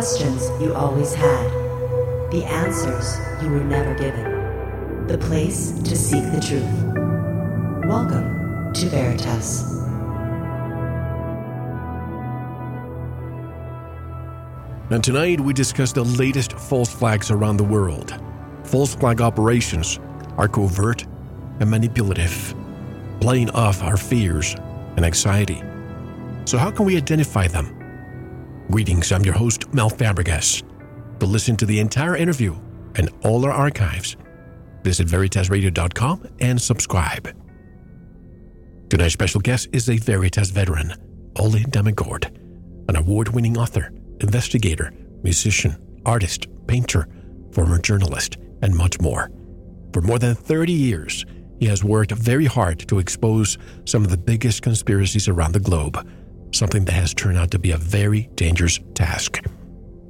questions you always had, the answers you were never given, the place to seek the truth. Welcome to Veritas. And tonight we discuss the latest false flags around the world. False flag operations are covert and manipulative, playing off our fears and anxiety. So, how can we identify them? Greetings, I'm your host, Mel Fabregas. To listen to the entire interview and all our archives, visit veritasradio.com and subscribe. Tonight's special guest is a Veritas veteran, Ole Dammegård, an award winning author, investigator, musician, artist, painter, former journalist, and much more. For more than 30 years, he has worked very hard to expose some of the biggest conspiracies around the globe something that has turned out to be a very dangerous task.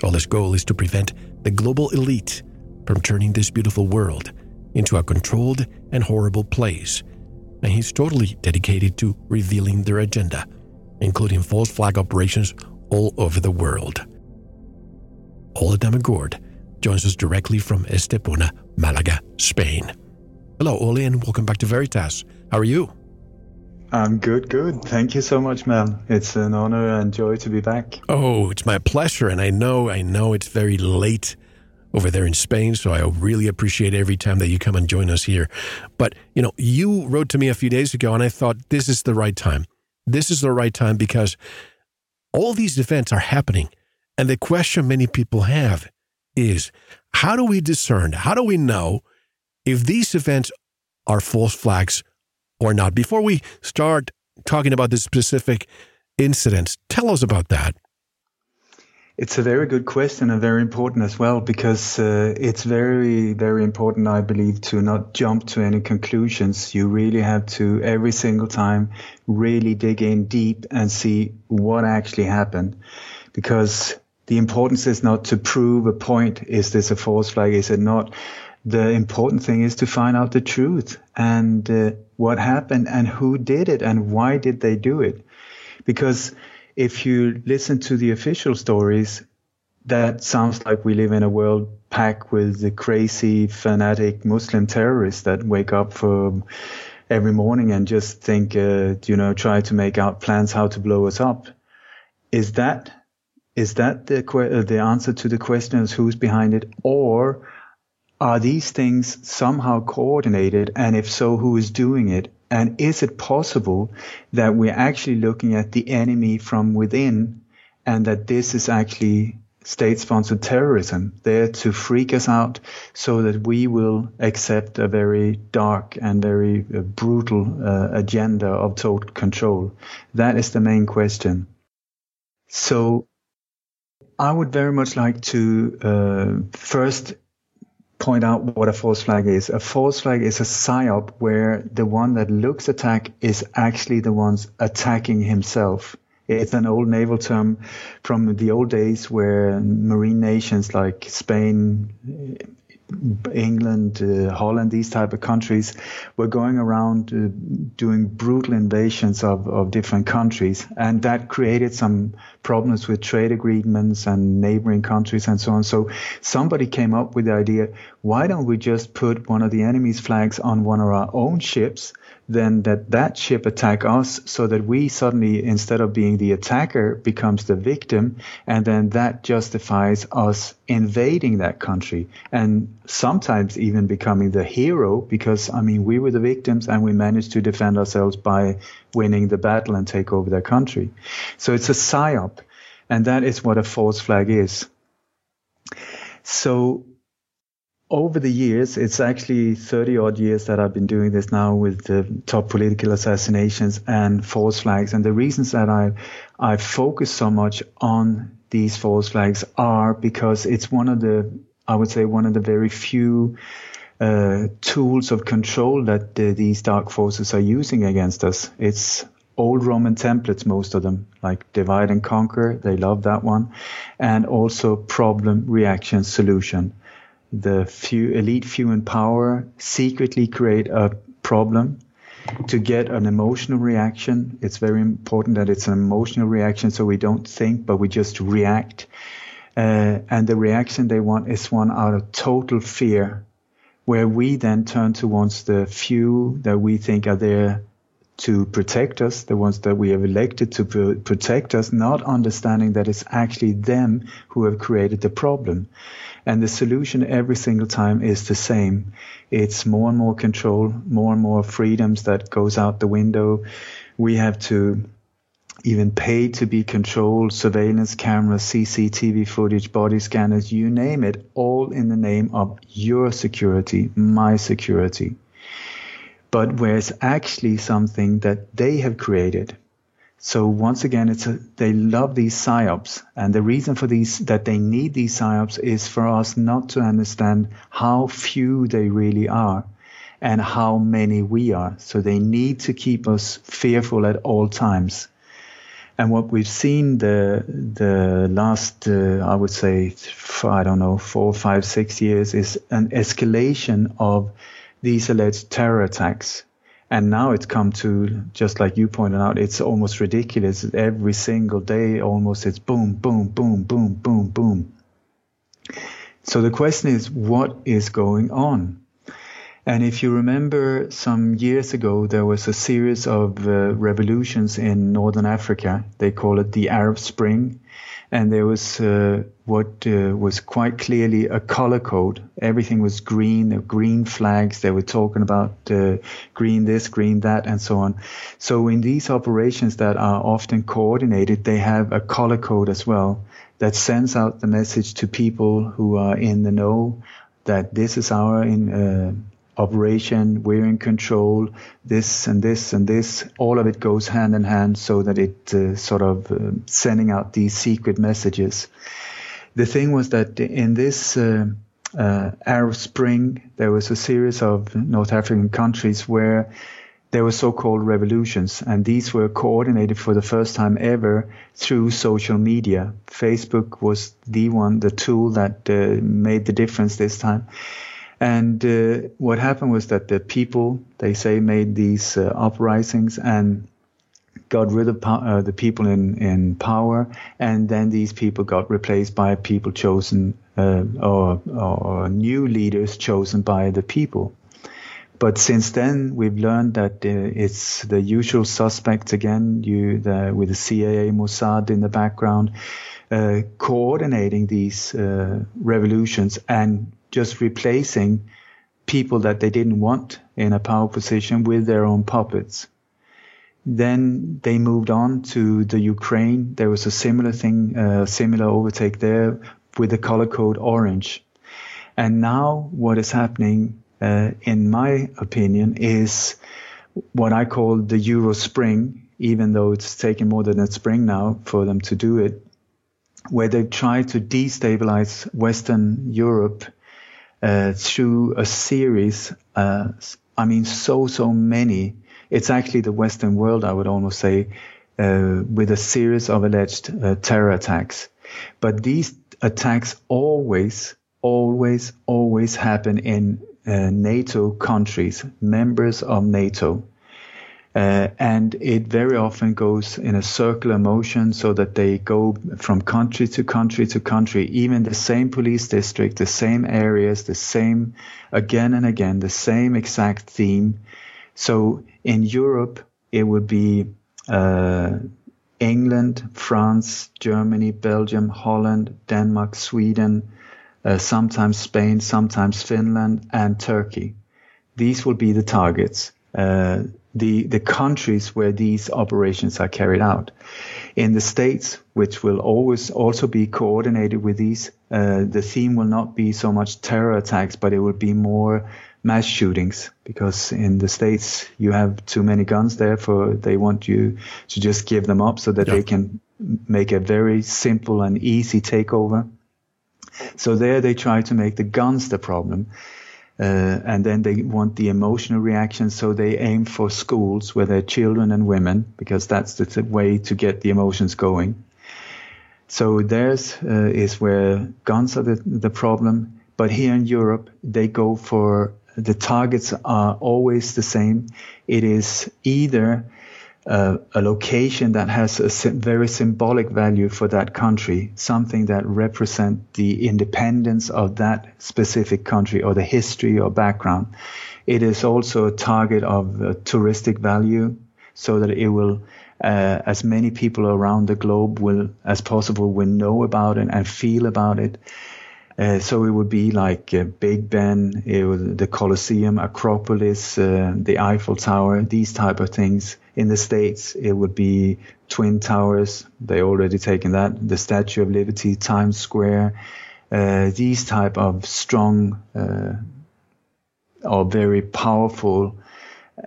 All his goal is to prevent the global elite from turning this beautiful world into a controlled and horrible place, and he's totally dedicated to revealing their agenda, including false flag operations all over the world. Ole Dammegård joins us directly from Estepona, Malaga, Spain. Hello, Ole, and welcome back to Veritas. How are you? I'm good, good. Thank you so much, Mel. It's an honor and joy to be back. Oh, it's my pleasure. And I know, I know it's very late over there in Spain, so I really appreciate every time that you come and join us here. But, you know, you wrote to me a few days ago, and I thought this is the right time. This is the right time because all these events are happening. And the question many people have is how do we discern, how do we know if these events are false flags or not. Before we start talking about the specific incidents, tell us about that. It's a very good question and very important as well because uh, it's very, very important, I believe, to not jump to any conclusions. You really have to, every single time, really dig in deep and see what actually happened. Because the importance is not to prove a point. Is this a false flag? Is it not? the important thing is to find out the truth and uh, what happened and who did it and why did they do it. Because if you listen to the official stories, that sounds like we live in a world packed with the crazy, fanatic Muslim terrorists that wake up for every morning and just think, uh, you know, try to make out plans how to blow us up. Is that is that the uh, the answer to the question is who's behind it, or are these things somehow coordinated? And if so, who is doing it? And is it possible that we're actually looking at the enemy from within and that this is actually state sponsored terrorism there to freak us out so that we will accept a very dark and very uh, brutal uh, agenda of total control? That is the main question. So I would very much like to uh, first point out what a false flag is. A false flag is a psyop where the one that looks attack is actually the ones attacking himself. It's an old naval term from the old days where marine nations like Spain, England, uh, Holland, these type of countries were going around uh, doing brutal invasions of, of different countries. And that created some problems with trade agreements and neighboring countries and so on. So somebody came up with the idea, why don't we just put one of the enemy's flags on one of our own ships then that that ship attack us so that we suddenly instead of being the attacker becomes the victim. And then that justifies us invading that country and sometimes even becoming the hero because i mean we were the victims and we managed to defend ourselves by winning the battle and take over their country. So it's a psyop and that is what a false flag is. So over the years, it's actually 30 odd years that I've been doing this now with the top political assassinations and false flags. And the reasons that I, I focus so much on these false flags are because it's one of the, I would say, one of the very few uh, tools of control that the, these dark forces are using against us. It's old Roman templates, most of them, like divide and conquer. They love that one. And also problem, reaction, solution the few elite few in power secretly create a problem to get an emotional reaction. It's very important that it's an emotional reaction so we don't think, but we just react. Uh, and the reaction they want is one out of total fear, where we then turn towards the few that we think are there to protect us, the ones that we have elected to protect us, not understanding that it's actually them who have created the problem. And the solution every single time is the same. It's more and more control, more and more freedoms that goes out the window. We have to even pay to be controlled, surveillance cameras, CCTV footage, body scanners, you name it, all in the name of your security, my security but where it's actually something that they have created. So once again, it's a, they love these psyops, and the reason for these that they need these psyops is for us not to understand how few they really are, and how many we are. So they need to keep us fearful at all times. And what we've seen the the last, uh, I would say, I don't know, four, five, six years is an escalation of these alleged terror attacks. And now it's come to, just like you pointed out, it's almost ridiculous. Every single day, almost it's boom, boom, boom, boom, boom, boom. So the question is, what is going on? And if you remember some years ago, there was a series of uh, revolutions in Northern Africa. They call it the Arab Spring and there was uh, what uh, was quite clearly a color code. Everything was green, there were green flags. They were talking about uh, green this, green that, and so on. So in these operations that are often coordinated, they have a color code as well that sends out the message to people who are in the know that this is our in, uh, operation, we're in control, this and this and this, all of it goes hand in hand so that it uh, sort of uh, sending out these secret messages. The thing was that in this uh, uh, Arab Spring, there was a series of North African countries where there were so-called revolutions, and these were coordinated for the first time ever through social media. Facebook was the one, the tool that uh, made the difference this time. And uh, what happened was that the people, they say, made these uh, uprisings and got rid of uh, the people in, in power, and then these people got replaced by people chosen uh, or, or new leaders chosen by the people. But since then, we've learned that uh, it's the usual suspects again, you the, with the CIA, Mossad in the background, uh, coordinating these revolutions and just replacing people that they didn't want in a power position with their own puppets. Then they moved on to the Ukraine. There was a similar thing, uh, similar overtake there with the color code orange. And now what is happening, uh, in my opinion, is what I call the Euro Spring, even though it's taken more than a spring now for them to do it, where they've tried to destabilize Western Europe uh, through a series. Uh, I mean, so so many. It's actually the Western world, I would almost say, uh, with a series of alleged uh, terror attacks. But these attacks always, always, always happen in uh, NATO countries, members of NATO. Uh, and it very often goes in a circular motion so that they go from country to country to country, even the same police district, the same areas, the same again and again, the same exact theme. So in Europe, it would be uh, England, France, Germany, Belgium, Holland, Denmark, Sweden, uh, sometimes Spain, sometimes Finland, and Turkey. These will be the targets. Uh, the, the countries where these operations are carried out. In the states, which will always also be coordinated with these, uh, the theme will not be so much terror attacks, but it will be more mass shootings because in the states you have too many guns there for they want you to just give them up so that yeah. they can make a very simple and easy takeover. So there they try to make the guns the problem. Uh, and then they want the emotional reaction, so they aim for schools where there are children and women, because that's the way to get the emotions going. So theirs uh, is where guns are the, the problem, but here in Europe, they go for the targets are always the same. It is either uh, a location that has a very symbolic value for that country, something that represents the independence of that specific country or the history or background. It is also a target of uh, touristic value so that it will uh, as many people around the globe will as possible will know about it and feel about it. Uh, so it would be like uh, Big Ben, the Colosseum, Acropolis, uh, the Eiffel Tower, these type of things. In the States, it would be Twin Towers. They already taken that. The Statue of Liberty, Times Square. Uh, these type of strong uh, or very powerful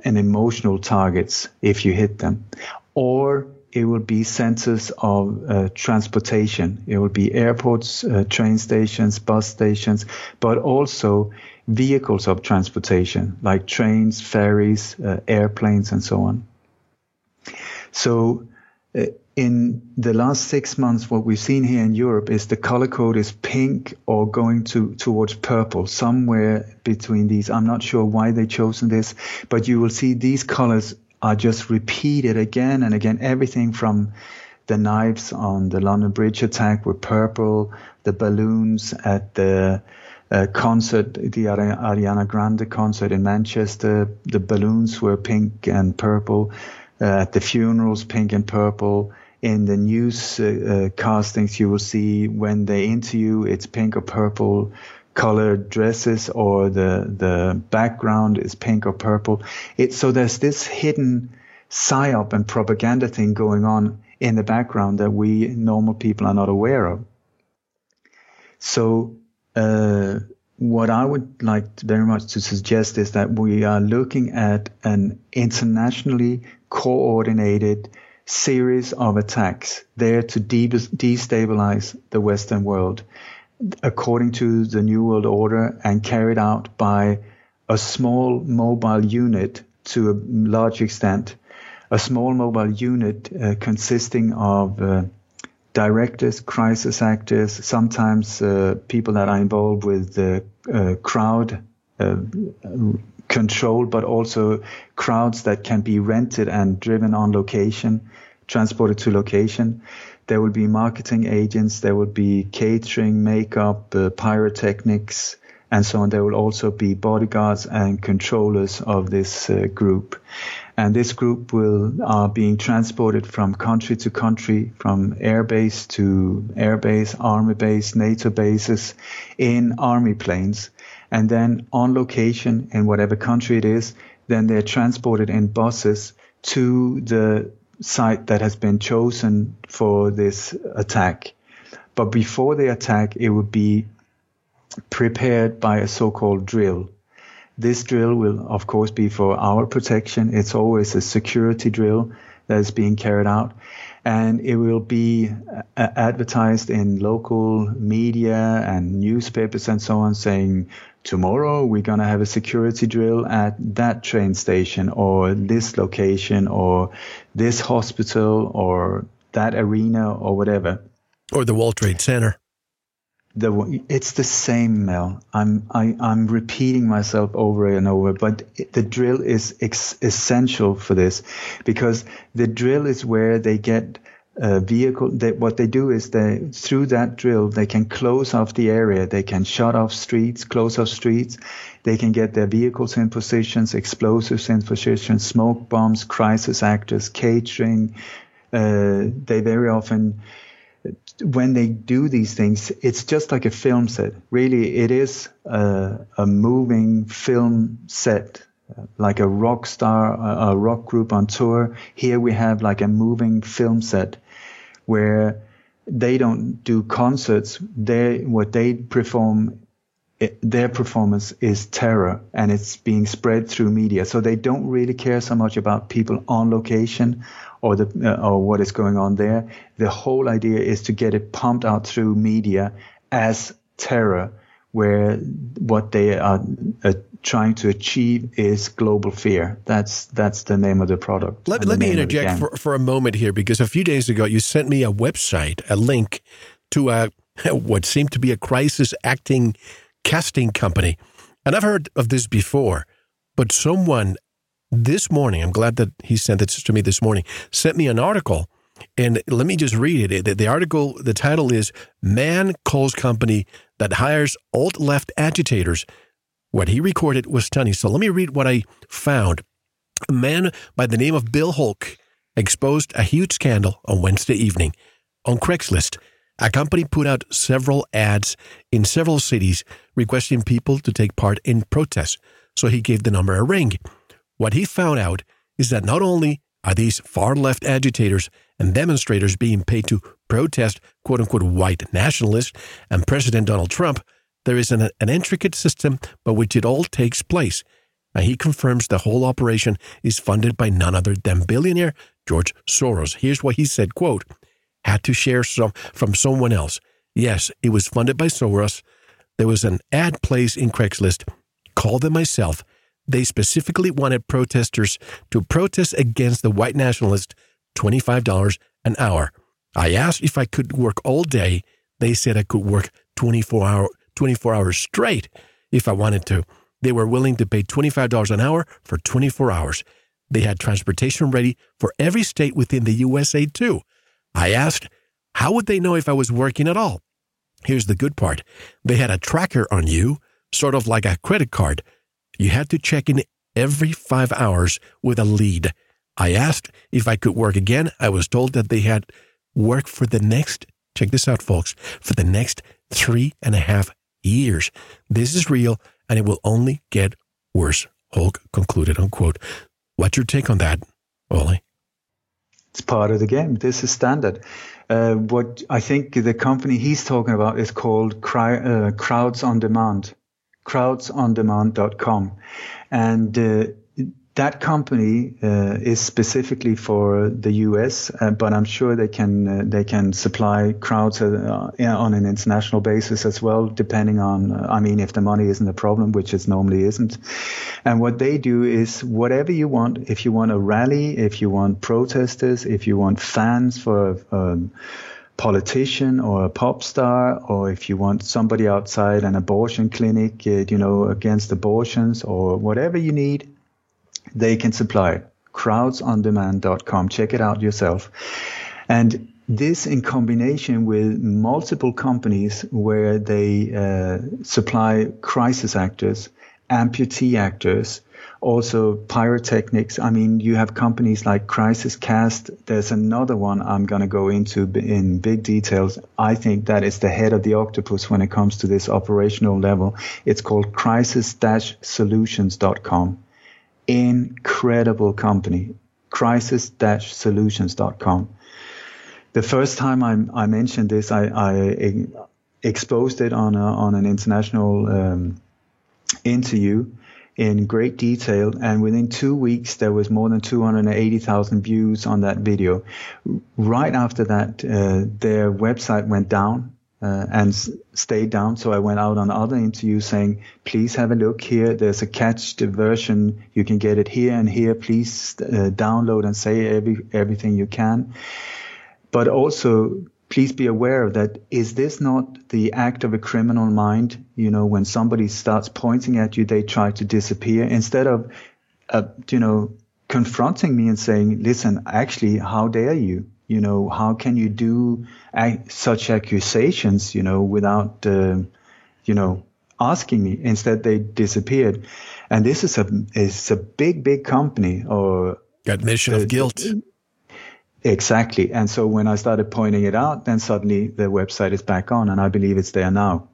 and emotional targets if you hit them or it will be centers of uh, transportation. It will be airports, uh, train stations, bus stations, but also vehicles of transportation like trains, ferries, uh, airplanes, and so on. So, uh, in the last six months, what we've seen here in Europe is the color code is pink or going to towards purple, somewhere between these. I'm not sure why they chosen this, but you will see these colors are just repeated again and again. Everything from the knives on the London Bridge attack were purple, the balloons at the uh, concert, the Ariana Grande concert in Manchester, the balloons were pink and purple. Uh, at the funerals, pink and purple. In the news uh, uh castings, you will see when they interview, it's pink or purple colored dresses or the the background is pink or purple. It so there's this hidden psyop and propaganda thing going on in the background that we normal people are not aware of. So uh, what I would like very much to suggest is that we are looking at an internationally coordinated series of attacks there to de- destabilize the Western world according to the New World Order and carried out by a small mobile unit to a large extent. A small mobile unit uh, consisting of uh, directors, crisis actors, sometimes uh, people that are involved with the uh, crowd uh, control, but also crowds that can be rented and driven on location, transported to location. There will be marketing agents, there will be catering, makeup, uh, pyrotechnics, and so on. There will also be bodyguards and controllers of this uh, group. And this group will are being transported from country to country, from airbase to airbase, army base, NATO bases in army planes. And then on location in whatever country it is, then they're transported in buses to the site that has been chosen for this attack. But before the attack, it would be prepared by a so-called drill. This drill will, of course, be for our protection. It's always a security drill that is being carried out. And it will be uh, advertised in local media and newspapers and so on saying, tomorrow we're going to have a security drill at that train station or this location or this hospital or that arena or whatever. Or the World Trade Center. The, it's the same, Mel. I'm I, I'm repeating myself over and over, but the drill is ex- essential for this because the drill is where they get uh, vehicle. What they do is they through that drill they can close off the area. They can shut off streets, close off streets. They can get their vehicles in positions, explosives in positions, smoke bombs, crisis actors, catering. Uh, they very often when they do these things, it's just like a film set. Really, it is a, a moving film set like a rock star, a, rock group on tour. Here we have like a moving film set where they don't do concerts. They what they perform, it, their performance is terror, and it's being spread through media. So they don't really care so much about people on location or the uh, or what is going on there. The whole idea is to get it pumped out through media as terror, where what they are uh, trying to achieve is global fear. That's that's the name of the product. Let, let me interject for, for a moment here because a few days ago you sent me a website, a link to a what seemed to be a crisis acting casting company. And I've heard of this before, but someone this morning, I'm glad that he sent it to me this morning, sent me an article. And let me just read it. The, the article, the title is Man Calls Company That Hires Alt Left Agitators. What he recorded was stunning. So let me read what I found. A man by the name of Bill Hulk exposed a huge scandal on Wednesday evening. On Craigslist, a company put out several ads in several cities requesting people to take part in protests. So he gave the number a ring. What he found out is that not only are these far left agitators and demonstrators being paid to protest quote unquote white nationalists and President Donald Trump, there is an, an intricate system by which it all takes place. And he confirms the whole operation is funded by none other than billionaire George Soros. Here's what he said, quote, had to share some from someone else. Yes, it was funded by Soros. There was an ad place in Craigslist. Called them myself. They specifically wanted protesters to protest against the white nationalist $25 an hour. I asked if I could work all day. They said I could work 24 hour 24 hours straight if I wanted to. They were willing to pay $25 an hour for 24 hours. They had transportation ready for every state within the USA too. I asked, how would they know if I was working at all? Here's the good part. They had a tracker on you, sort of like a credit card. You had to check in every five hours with a lead. I asked if I could work again. I was told that they had work for the next, check this out, folks, for the next three and a half years. This is real and it will only get worse. Hulk concluded, unquote. What's your take on that, Ole? It's part of the game. This is standard. Uh, what I think the company he's talking about is called Cry, uh, Crowds on Demand, crowdsondemand.com. And uh, that company uh, is specifically for the U.S., uh, but I'm sure they can uh, they can supply crowds uh, on an international basis as well, depending on uh, I mean if the money isn't a problem, which it normally isn't. And what they do is whatever you want. If you want a rally, if you want protesters, if you want fans for. Um, politician or a pop star, or if you want somebody outside an abortion clinic, uh, you know, against abortions, or whatever you need, they can supply it. crowdsondemand.com. Check it out yourself. And this in combination with multiple companies where they uh, supply crisis actors, amputee actors, also pyrotechnics. I mean, you have companies like Crisis Cast. There's another one I'm going to go into in big details. I think that is the head of the octopus when it comes to this operational level. It's called crisis-solutions.com incredible company, crisis-solutions.com. The first time I, I mentioned this, I, I, exposed it on, a, on an international um, interview in great detail. And within two weeks, there was more than 280,000 views on that video. Right after that, uh, their website went down uh, and s- stayed down. So I went out on other interviews saying, please have a look here. There's a catched version. You can get it here and here. Please uh, download and say every, everything you can. But also, please be aware that is this not the act of a criminal mind? You know, when somebody starts pointing at you, they try to disappear instead of, uh, you know, confronting me and saying, listen, actually, how dare you? You know, how can you do such accusations, you know, without, uh, you know, asking me? Instead, they disappeared. And this is a, is a big, big company or admission of guilt. Exactly. And so when I started pointing it out, then suddenly the website is back on and I believe it's there now.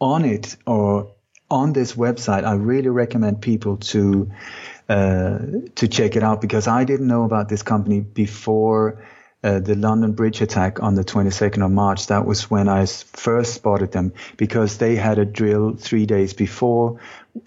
On it or on this website, I really recommend people to uh, to check it out because I didn't know about this company before uh, the London Bridge attack on the 22nd of March. That was when I first spotted them because they had a drill three days before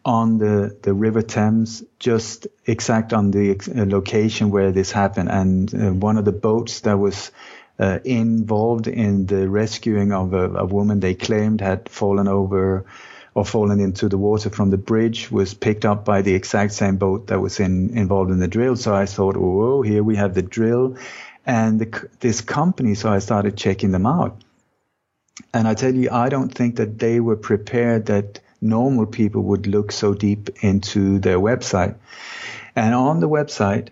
on the, the River Thames, just exact on the uh, location where this happened. And uh, one of the boats that was uh, involved in the rescuing of a, a woman they claimed had fallen over or fallen into the water from the bridge was picked up by the exact same boat that was in, involved in the drill. So I thought, oh, here we have the drill and the, this company. So I started checking them out. And I tell you, I don't think that they were prepared that normal people would look so deep into their website. And on the website,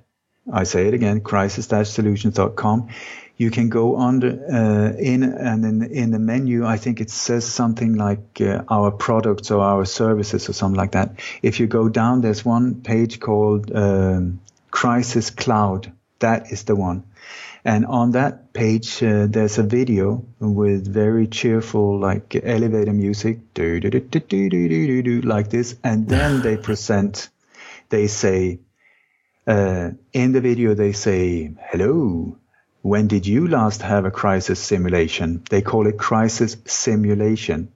I say it again, crisis-solutions.com, you can go under uh, in and in, in the menu. I think it says something like uh, our products or our services or something like that. If you go down, there's one page called um, Crisis Cloud. That is the one. And on that page, uh, there's a video with very cheerful, like elevator music, do, do, do, do, do, do, do, like this. And then they present, they say, uh, in the video, they say, hello, when did you last have a crisis simulation? They call it crisis simulation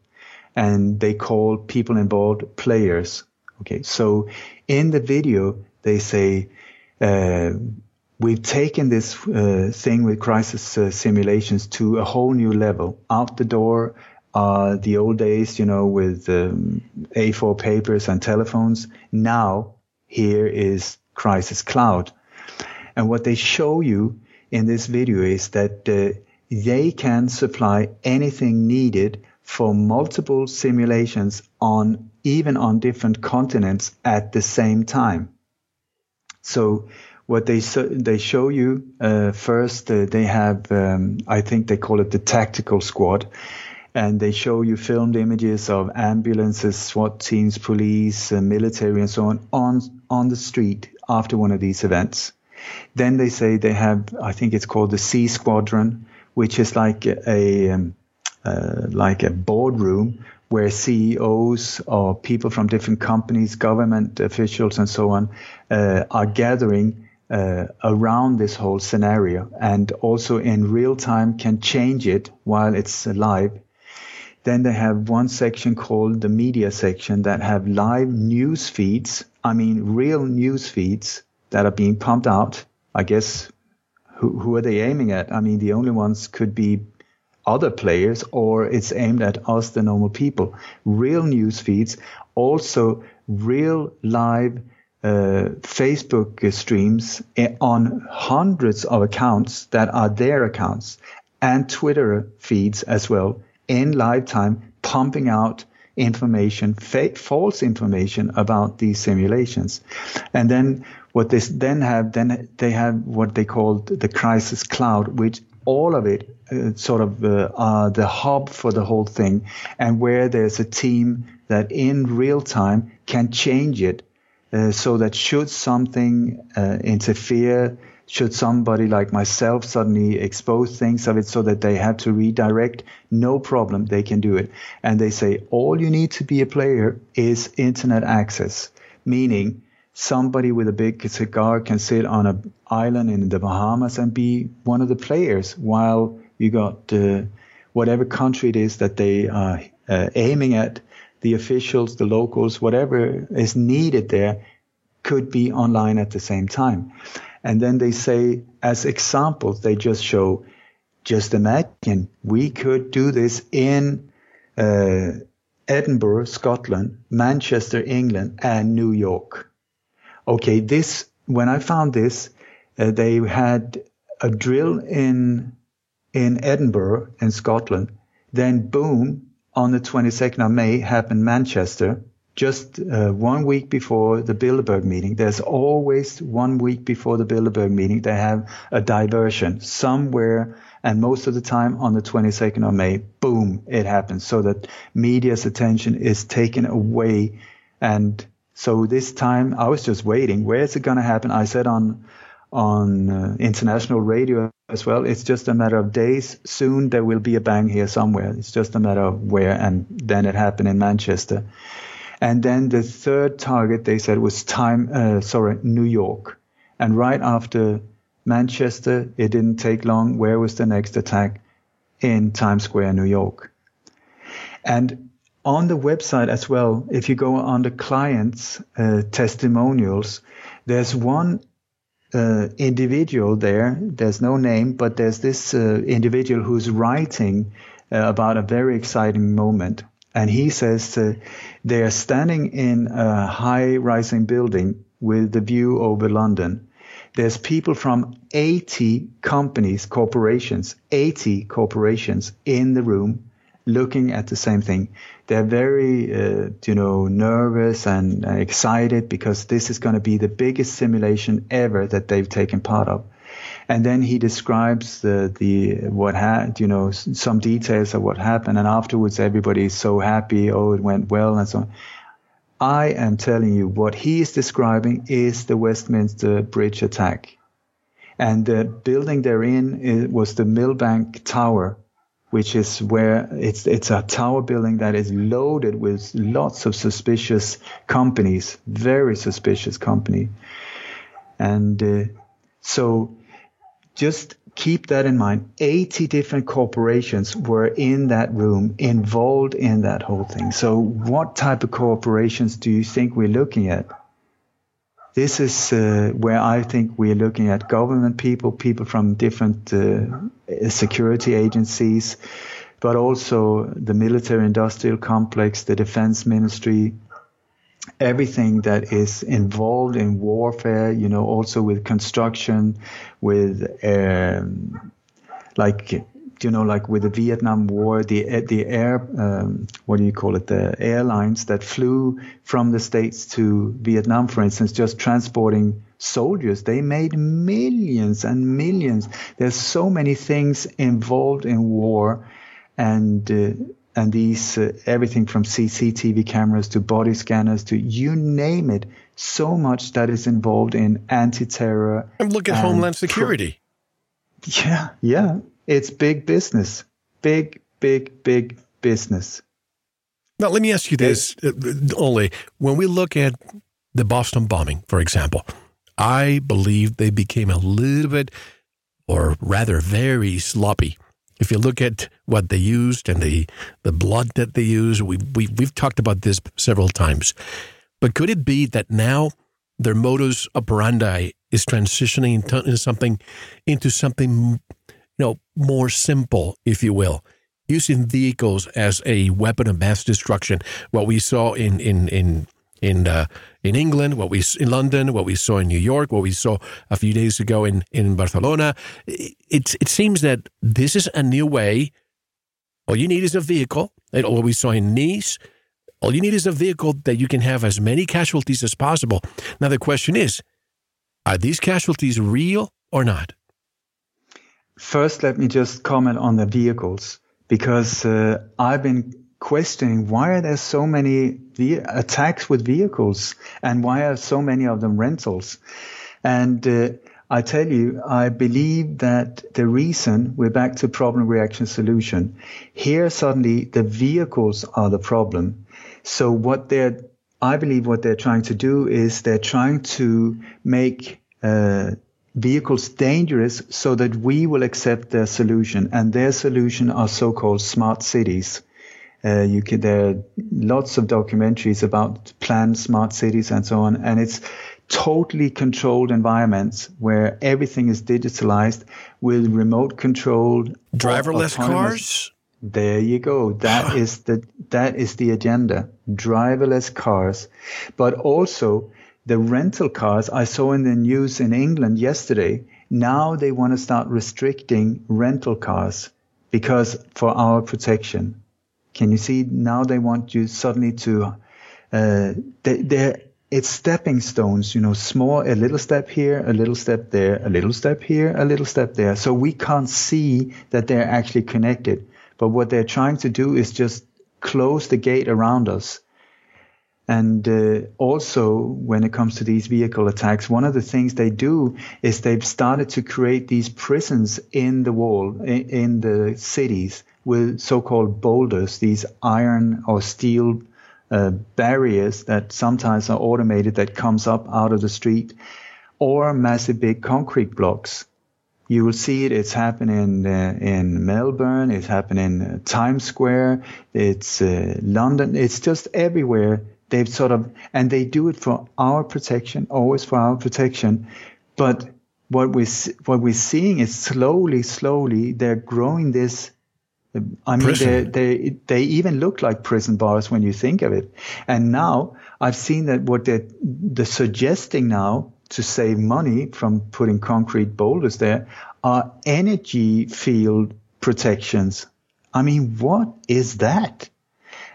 and they call people involved players. Okay. So in the video, they say, uh, we've taken this uh, thing with crisis uh, simulations to a whole new level. Out the door, uh, the old days, you know, with um, A4 papers and telephones. Now here is Crisis Cloud. And what they show you in this video is that uh, they can supply anything needed for multiple simulations on even on different continents at the same time. So what they they show you uh, first, uh, they have um, I think they call it the tactical squad, and they show you filmed images of ambulances, SWAT teams, police, uh, military, and so on on on the street after one of these events. Then they say they have, I think it's called the C Squadron, which is like a, um, uh, like a boardroom where CEOs or people from different companies, government officials, and so on uh, are gathering uh, around this whole scenario, and also in real time can change it while it's live. Then they have one section called the media section that have live news feeds. I mean, real news feeds that are being pumped out. I guess who, who are they aiming at? I mean, the only ones could be other players or it's aimed at us, the normal people. Real news feeds, also real live uh, Facebook streams on hundreds of accounts that are their accounts and Twitter feeds as well in live time, pumping out information, fa- false information about these simulations. And then what they then have, then they have what they call the crisis cloud, which all of it uh, sort of uh, are the hub for the whole thing, and where there's a team that in real time can change it uh, so that should something uh, interfere, should somebody like myself suddenly expose things of it so that they have to redirect, no problem, they can do it. And they say all you need to be a player is internet access, meaning somebody with a big cigar can sit on an island in the Bahamas and be one of the players while you got uh, whatever country it is that they are uh, aiming at, the officials, the locals, whatever is needed there could be online at the same time. And then they say, as examples, they just show, just imagine we could do this in uh, Edinburgh, Scotland, Manchester, England, and New York okay, this, when I found this, uh, they had a drill in, in Edinburgh in Scotland. Then boom, on the 22nd of May happened Manchester, just uh, one week before the Bilderberg meeting. There's always one week before the Bilderberg meeting, they have a diversion somewhere. And most of the time on the 22nd of May, boom, it happens so that media's attention is taken away and so this time I was just waiting. Where is it going to happen? I said on on uh, international radio as well. It's just a matter of days. Soon there will be a bang here somewhere. It's just a matter of where. And then it happened in Manchester. And then the third target they said was time. Uh, sorry, New York. And right after Manchester, it didn't take long. Where was the next attack? In Times Square, New York. And on the website as well, if you go on the clients uh, testimonials, there's one uh, individual there. There's no name, but there's this uh, individual who's writing uh, about a very exciting moment. And he says they are standing in a high rising building with the view over London. There's people from 80 companies, corporations, 80 corporations in the room looking at the same thing. They're very, uh, you know, nervous and excited because this is going to be the biggest simulation ever that they've taken part of. And then he describes the, the what had, you know, some details of what happened. And afterwards, everybody is so happy. Oh, it went well and so on. I am telling you what he is describing is the Westminster Bridge attack. And the building they're in was the Millbank Tower, which is where it's it's a tower building that is loaded with lots of suspicious companies, very suspicious company, and uh, so just keep that in mind. 80 different corporations were in that room involved in that whole thing. So what type of corporations do you think we're looking at? This is uh, where I think we're looking at government people, people from different uh, security agencies, but also the military industrial complex, the defense ministry, everything that is involved in warfare, you know, also with construction, with um, like you know, like with the Vietnam War, the the air, um, what do you call it, the airlines that flew from the states to Vietnam, for instance, just transporting soldiers, they made millions and millions. There's so many things involved in war, and uh, and these uh, everything from CCTV cameras to body scanners to you name it, so much that is involved in anti-terror. And look at and Homeland Security. Pro- yeah, yeah, it's big business. Big, big, big business. Now, let me ask you this, uh, Ole. When we look at the Boston bombing, for example, I believe they became a little bit, or rather very sloppy. If you look at what they used and the, the blood that they used, we, we, we've talked about this several times. But could it be that now their modus operandi is transitioning into something, into something more simple, if you will, using vehicles as a weapon of mass destruction. What we saw in in in in uh, in England, what we in London, what we saw in New York, what we saw a few days ago in in Barcelona. It it seems that this is a new way. All you need is a vehicle. What we saw in Nice. All you need is a vehicle that you can have as many casualties as possible. Now the question is, are these casualties real or not? First, let me just comment on the vehicles because uh, I've been questioning why are there so many ve- attacks with vehicles and why are so many of them rentals? And uh, I tell you, I believe that the reason we're back to problem reaction solution here suddenly the vehicles are the problem. So what they're, I believe what they're trying to do is they're trying to make uh, vehicles dangerous so that we will accept their solution. And their solution are so-called smart cities. Uh, you can, there are lots of documentaries about planned smart cities and so on. And it's totally controlled environments where everything is digitalized with remote controlled driverless cars. There you go. That is the, that is the agenda. Driverless cars, but also the rental cars I saw in the news in England yesterday. Now they want to start restricting rental cars because for our protection. Can you see now they want you suddenly to, uh, they, they're, it's stepping stones, you know, small, a little step here, a little step there, a little step here, a little step there. So we can't see that they're actually connected. But what they're trying to do is just close the gate around us and uh, also, when it comes to these vehicle attacks, one of the things they do is they've started to create these prisons in the wall, in, in the cities, with so-called boulders, these iron or steel uh, barriers that sometimes are automated that comes up out of the street, or massive big concrete blocks. You will see it. It's happening uh, in Melbourne. It's happening in uh, Times Square. It's uh, London. It's just everywhere they've sort of, and they do it for our protection, always for our protection. But what we what we're seeing is slowly, slowly they're growing this. I mean, they they they even look like prison bars when you think of it. And now I've seen that what they're, they're suggesting now to save money from putting concrete boulders there are energy field protections I mean, what is that?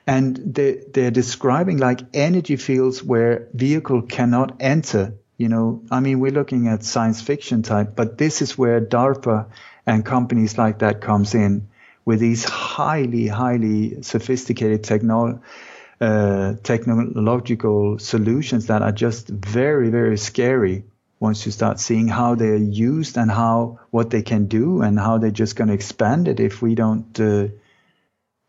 And they, they're describing like energy fields where vehicle cannot enter. You know, I mean, we're looking at science fiction type, but this is where DARPA and companies like that comes in with these highly, highly sophisticated uh, technological solutions that are just very, very scary once you start seeing how they're used and how what they can do and how they're just going to expand it if we don't uh,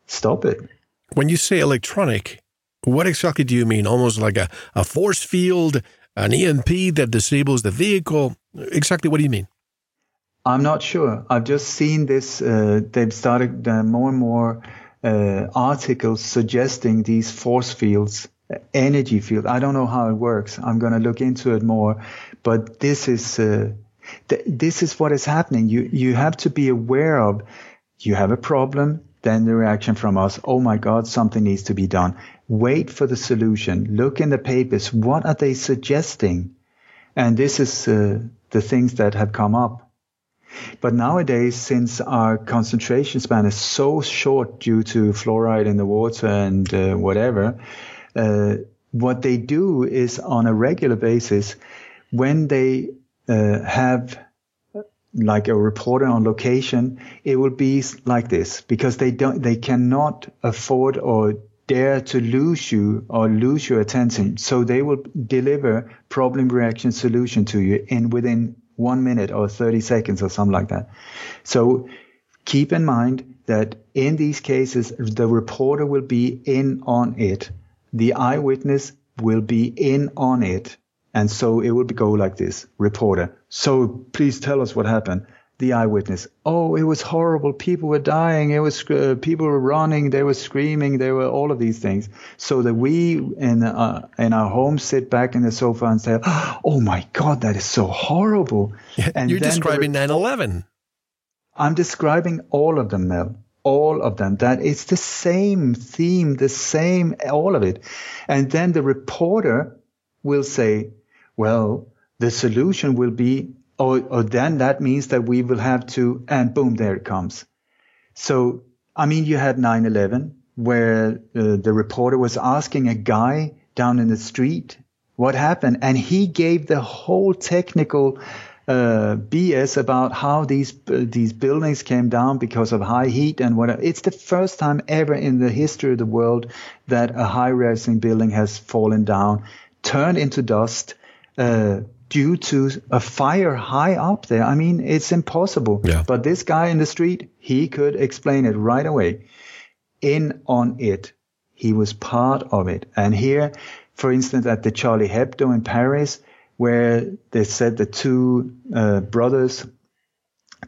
stop it. When you say electronic, what exactly do you mean? Almost like a, a force field, an EMP that disables the vehicle? Exactly what do you mean? I'm not sure. I've just seen this. Uh, they've started uh, more and more uh, articles suggesting these force fields, energy field. I don't know how it works. I'm going to look into it more. But this is uh, th- this is what is happening. You you have to be aware of. You have a problem. Then the reaction from us, oh my God, something needs to be done. Wait for the solution. Look in the papers. What are they suggesting? And this is uh, the things that have come up. But nowadays, since our concentration span is so short due to fluoride in the water and uh, whatever, uh, what they do is on a regular basis, when they uh, have like a reporter on location, it will be like this because they don't, they cannot afford or dare to lose you or lose your attention. So they will deliver problem reaction solution to you in within one minute or 30 seconds or something like that. So keep in mind that in these cases, the reporter will be in on it. The eyewitness will be in on it. And so it will go like this reporter. So please tell us what happened. The eyewitness. Oh, it was horrible. People were dying. It was uh, people were running. They were screaming. They were all of these things. So that we in uh, in our home sit back in the sofa and say, "Oh my God, that is so horrible." And You're describing 9/11. I'm describing all of them, Mel. All of them. That it's the same theme, the same, all of it. And then the reporter will say, well, the solution will be, or, or then that means that we will have to, and boom, there it comes. So, I mean, you had 9-11 where uh, the reporter was asking a guy down in the street what happened and he gave the whole technical uh, BS about how these uh, these buildings came down because of high heat and whatever. It's the first time ever in the history of the world that a high-rising building has fallen down, turned into dust, uh, due to a fire high up there. I mean, it's impossible. Yeah. But this guy in the street, he could explain it right away. In on it. He was part of it. And here, for instance, at the Charlie Hebdo in Paris, where they said the two uh, brothers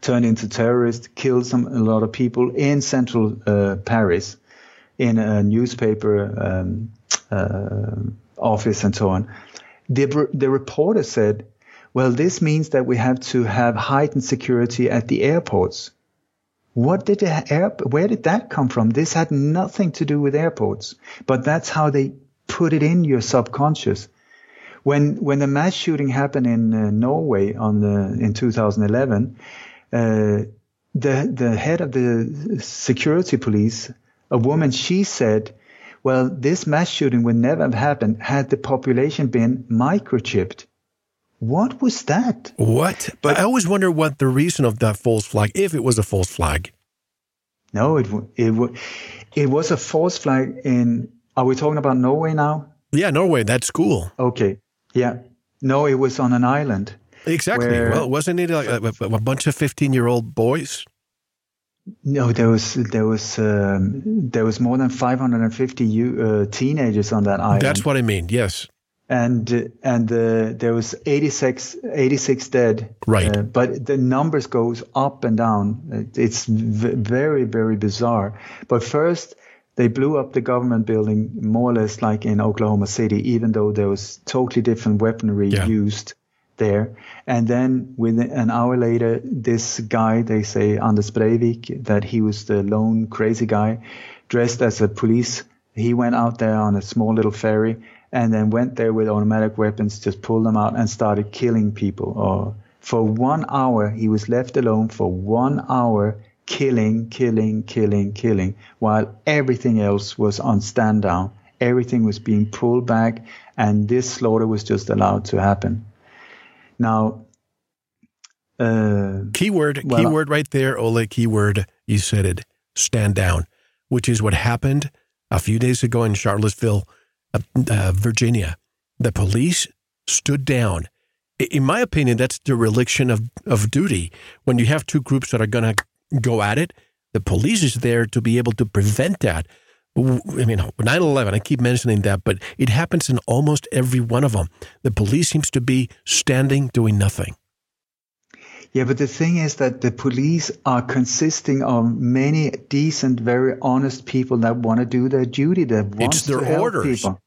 turned into terrorists, killed some a lot of people in central uh, Paris, in a newspaper um, uh, office and so on. The, the reporter said, well, this means that we have to have heightened security at the airports. What did the air, where did that come from? This had nothing to do with airports, but that's how they put it in your subconscious. When, when the mass shooting happened in uh, Norway on the, in 2011, uh, the, the head of the security police, a woman, she said, well, this mass shooting would never have happened had the population been microchipped. What was that? What? But I always wonder what the reason of that false flag, if it was a false flag. No, it it it was a false flag in. Are we talking about Norway now? Yeah, Norway. That school. Okay. Yeah. No, it was on an island. Exactly. Where, well, wasn't it like a, a bunch of fifteen-year-old boys? No, there was there was um, there was more than 550 uh, teenagers on that island. That's what I mean. Yes. And and uh, there was 86, 86 dead. Right. Uh, but the numbers goes up and down. It's v- very very bizarre. But first they blew up the government building more or less like in Oklahoma City, even though there was totally different weaponry yeah. used there. And then within an hour later, this guy, they say Anders Breivik, that he was the lone crazy guy dressed as a police. He went out there on a small little ferry and then went there with automatic weapons, just pulled them out and started killing people. Or for one hour, he was left alone for one hour killing, killing, killing, killing, while everything else was on stand down. Everything was being pulled back, and this slaughter was just allowed to happen. Now, uh, keyword, well, keyword right there, Ole. Keyword, you said it. Stand down, which is what happened a few days ago in Charlottesville, uh, uh, Virginia. The police stood down. In my opinion, that's the religion of, of duty. When you have two groups that are going to go at it, the police is there to be able to prevent that. I mean, 9 11, I keep mentioning that, but it happens in almost every one of them. The police seems to be standing, doing nothing. Yeah, but the thing is that the police are consisting of many decent, very honest people that want to do their duty, that want it's their to help orders. people.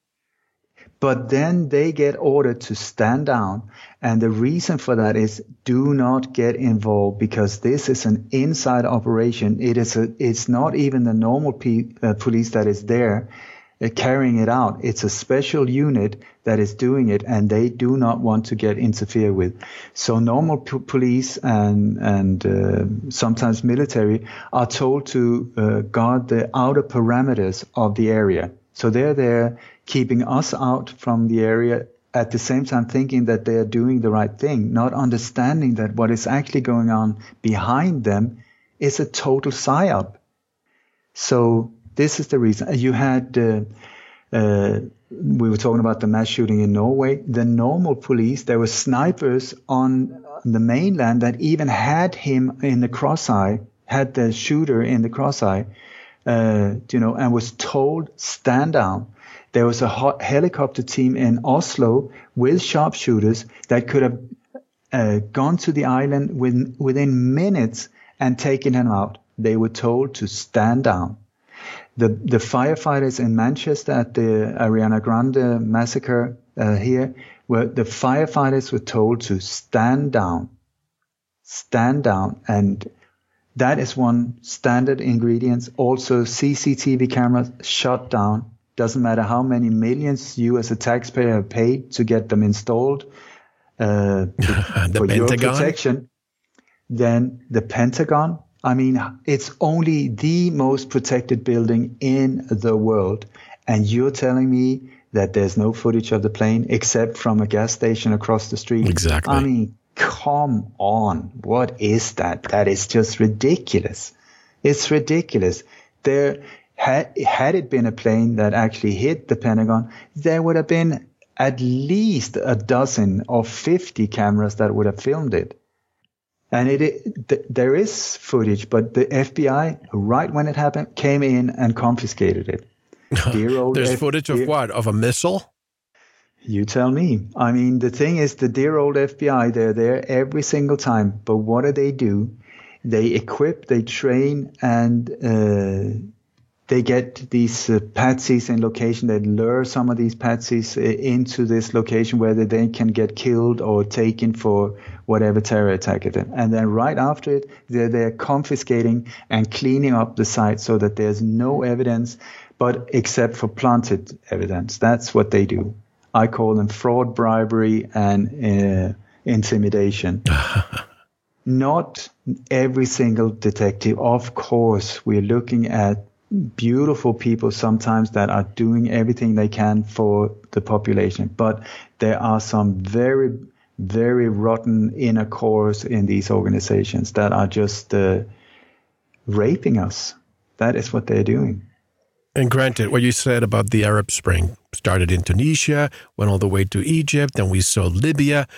But then they get ordered to stand down. And the reason for that is do not get involved because this is an inside operation. It is a, it's not even the normal uh, police that is there uh, carrying it out. It's a special unit that is doing it and they do not want to get interfered with. So normal p- police and, and uh, sometimes military are told to uh, guard the outer parameters of the area. So they're there keeping us out from the area at the same time thinking that they are doing the right thing, not understanding that what is actually going on behind them is a total psyop. So this is the reason. You had, uh, uh, we were talking about the mass shooting in Norway. The normal police, there were snipers on the mainland that even had him in the cross eye, had the shooter in the crosseye, uh, you know, and was told stand down. There was a helicopter team in Oslo with sharpshooters that could have uh, gone to the island within, minutes and taken him out. They were told to stand down. The, the firefighters in Manchester at the Ariana Grande massacre uh, here, where the firefighters were told to stand down, stand down, and that is one standard ingredient. Also, CCTV cameras shut down doesn't matter how many millions you as a taxpayer have paid to get them installed uh, the for Pentagon? your protection. Then the Pentagon. I mean, it's only the most protected building in the world. And you're telling me that there's no footage of the plane except from a gas station across the street. Exactly. I mean, come on. What is that? That is just ridiculous. It's ridiculous. There, had, had it been a plane that actually hit the Pentagon, there would have been at least a dozen or 50 cameras that would have filmed it. And it, it th- there is footage, but the FBI, right when it happened, came in and confiscated it. There's F- footage of what? Of a missile? You tell me. I mean, the thing is, the dear old FBI, they're there every single time. But what do they do? They equip, they train, and uh, they get these uh, patsies in location. They lure some of these patsies uh, into this location where they can get killed or taken for whatever terror attack it. And then right after it, they're, they're confiscating and cleaning up the site so that there's no evidence, but except for planted evidence. That's what they do. I call them fraud, bribery, and uh, intimidation. Not every single detective. Of course, we're looking at beautiful people sometimes that are doing everything they can for the population, but there are some very, very rotten inner cores in these organizations that are just uh, raping us. That is what they're doing. And granted, what you said about the Arab Spring started in Tunisia, went all the way to Egypt, and we saw Libya.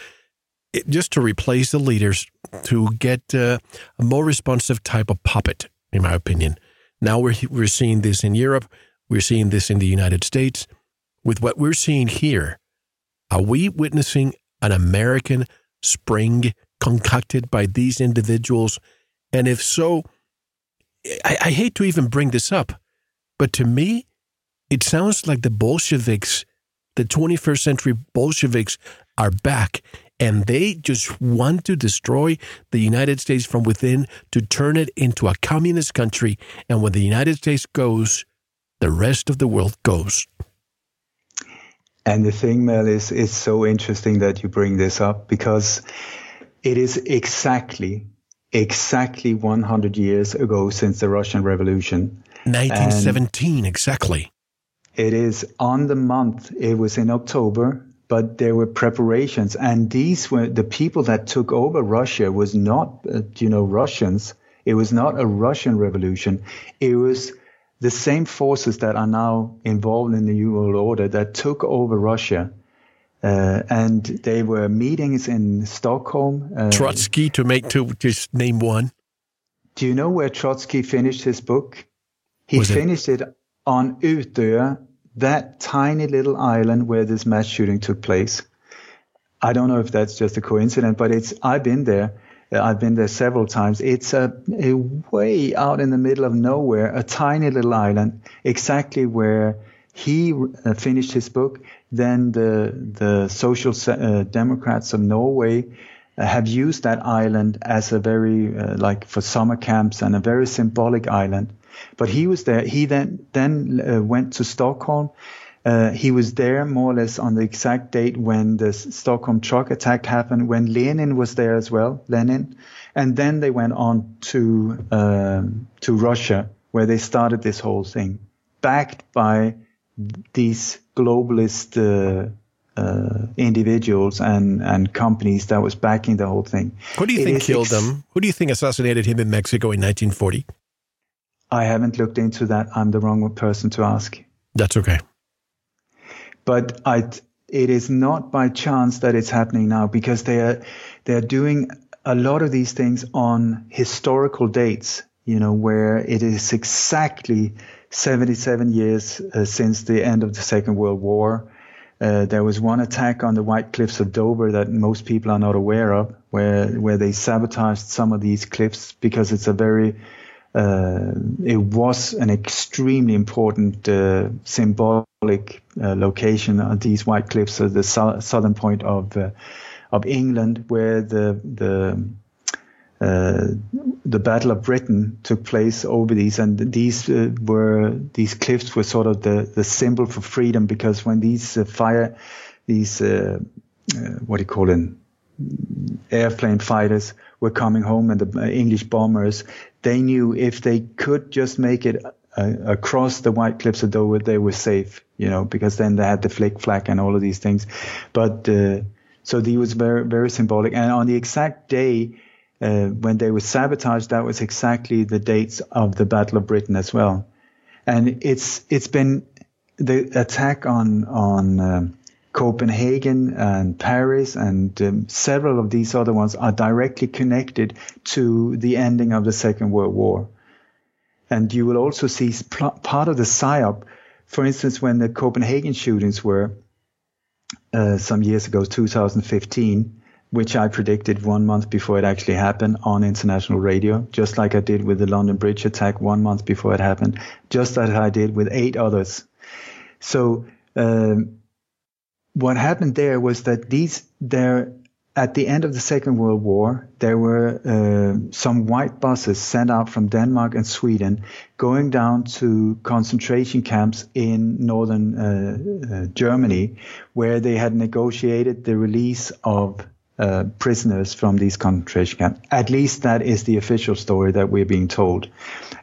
It, just to replace the leaders to get uh, a more responsive type of puppet, in my opinion. Now we're, we're seeing this in Europe. We're seeing this in the United States. With what we're seeing here, are we witnessing an American spring concocted by these individuals? And if so, I, I hate to even bring this up, but to me, it sounds like the Bolsheviks, the 21st century Bolsheviks, are back and they just want to destroy the United States from within to turn it into a communist country. And when the United States goes, the rest of the world goes. And the thing, Mel, is it's so interesting that you bring this up because it is exactly exactly 100 years ago since the Russian Revolution. 1917, and exactly. It is on the month, it was in October, but there were preparations. And these were the people that took over Russia was not, uh, you know, Russians. It was not a Russian revolution. It was the same forces that are now involved in the New World Order that took over Russia. Uh, and they were meetings in Stockholm. Uh, Trotsky, to make to just name one. Do you know where Trotsky finished his book? He Was finished it? it on Utøya, that tiny little island where this mass shooting took place. I don't know if that's just a coincidence, but it's I've been there. I've been there several times. It's a, a way out in the middle of nowhere, a tiny little island, exactly where he uh, finished his book. Then the the Social uh, Democrats of Norway uh, have used that island as a very uh, like for summer camps and a very symbolic island. But he was there. He then then uh, went to Stockholm. Uh, he was there more or less on the exact date when the Stockholm truck attack happened, when Lenin was there as well, Lenin. And then they went on to, um, to Russia, where they started this whole thing, backed by these globalist, uh, uh, individuals and, and companies that was backing the whole thing. Who do you it think killed ex- him? Who do you think assassinated him in Mexico in 1940? I haven't looked into that. I'm the wrong person to ask. That's okay. But I, it is not by chance that it's happening now because they are, they are doing a lot of these things on historical dates, you know, where it is exactly 77 years uh, since the end of the Second World War. Uh, there was one attack on the White Cliffs of Dover that most people are not aware of, where where they sabotaged some of these cliffs because it's a very it was an extremely important uh, symbolic uh, location on these white cliffs at the so- southern point of uh, of England, where the the uh, the Battle of Britain took place over these, and these uh, were these cliffs were sort of the the symbol for freedom because when these fire these what do you call it airplane fighters were coming home and the English bombers, they knew if they could just make it uh, across the White Cliffs of Dover, they were safe, you know, because then they had the flick flack and all of these things. But uh, so he was very, very symbolic. And on the exact day uh, when they were sabotaged, that was exactly the dates of the Battle of Britain as well. And it's it's been the attack on on um, Copenhagen and Paris and um, several of these other ones are directly connected to the ending of the Second World War. And you will also see part of the PSYOP, for instance, when the Copenhagen shootings were uh, some years ago, 2015, which I predicted one month before it actually happened on international radio, just like I did with the London Bridge attack one month before it happened, just as I did with eight others. So um, what happened there was that these there at the end of the Second World War, there were uh, some white buses sent out from Denmark and Sweden going down to concentration camps in northern uh, uh, Germany, where they had negotiated the release of uh, prisoners from these concentration camps. At least that is the official story that we're being told.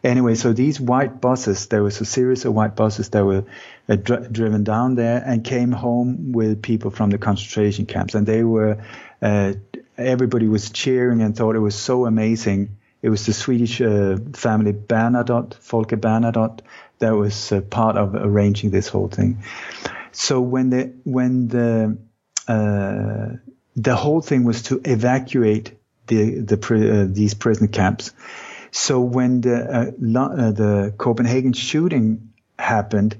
Anyway, so these white buses, there was a series of white buses that were uh, dr- driven down there and came home with people from the concentration camps, and they were. Uh, everybody was cheering and thought it was so amazing. It was the Swedish uh, family Bernadotte, Folke Bernadotte, that was uh, part of arranging this whole thing. So when the when the uh, the whole thing was to evacuate the, the uh, these prison camps. So when the uh, uh, the Copenhagen shooting happened,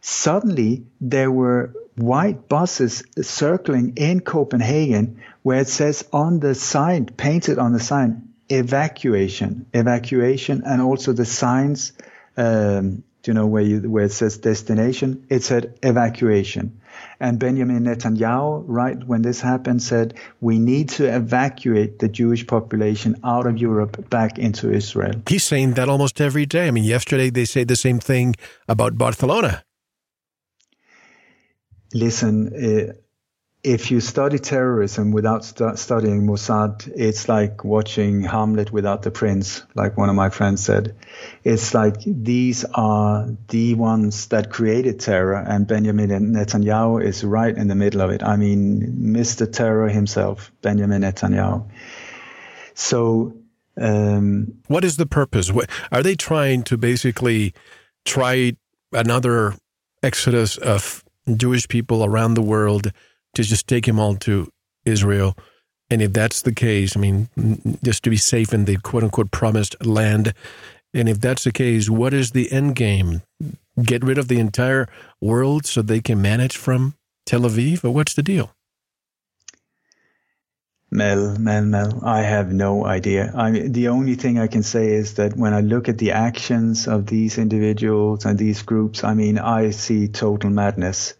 suddenly there were white buses circling in Copenhagen where it says on the sign, painted on the sign, evacuation, evacuation, and also the signs, um, you know, where you, where it says destination, it said evacuation. And Benjamin Netanyahu, right when this happened, said, we need to evacuate the Jewish population out of Europe back into Israel. He's saying that almost every day. I mean, yesterday they say the same thing about Barcelona. Listen, uh, if you study terrorism without st- studying Mossad, it's like watching Hamlet without the prince, like one of my friends said. It's like these are the ones that created terror, and Benjamin Netanyahu is right in the middle of it. I mean, Mr. Terror himself, Benjamin Netanyahu. So, um, what is the purpose? Are they trying to basically try another exodus of Jewish people around the world? To just take him all to Israel. And if that's the case, I mean, just to be safe in the quote unquote promised land. And if that's the case, what is the end game? Get rid of the entire world so they can manage from Tel Aviv? Or what's the deal? Mel, Mel, Mel, I have no idea. I mean, the only thing I can say is that when I look at the actions of these individuals and these groups, I mean, I see total madness.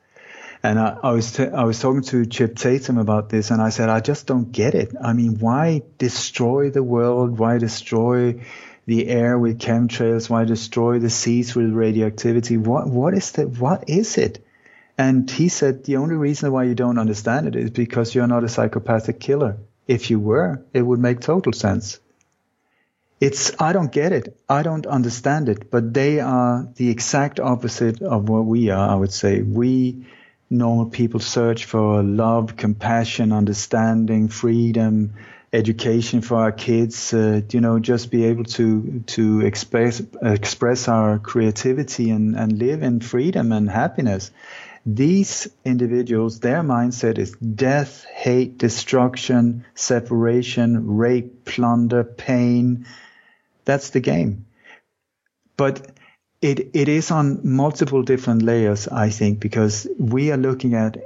And I, I was t- I was talking to Chip Tatum about this, and I said I just don't get it. I mean, why destroy the world? Why destroy the air with chemtrails? Why destroy the seas with radioactivity? What what is the what is it? And he said the only reason why you don't understand it is because you're not a psychopathic killer. If you were, it would make total sense. It's I don't get it. I don't understand it. But they are the exact opposite of what we are. I would say we normal people search for love, compassion, understanding, freedom, education for our kids. Uh, you know, just be able to to express express our creativity and and live in freedom and happiness. These individuals, their mindset is death, hate, destruction, separation, rape, plunder, pain. That's the game. But it it is on multiple different layers, I think, because we are looking at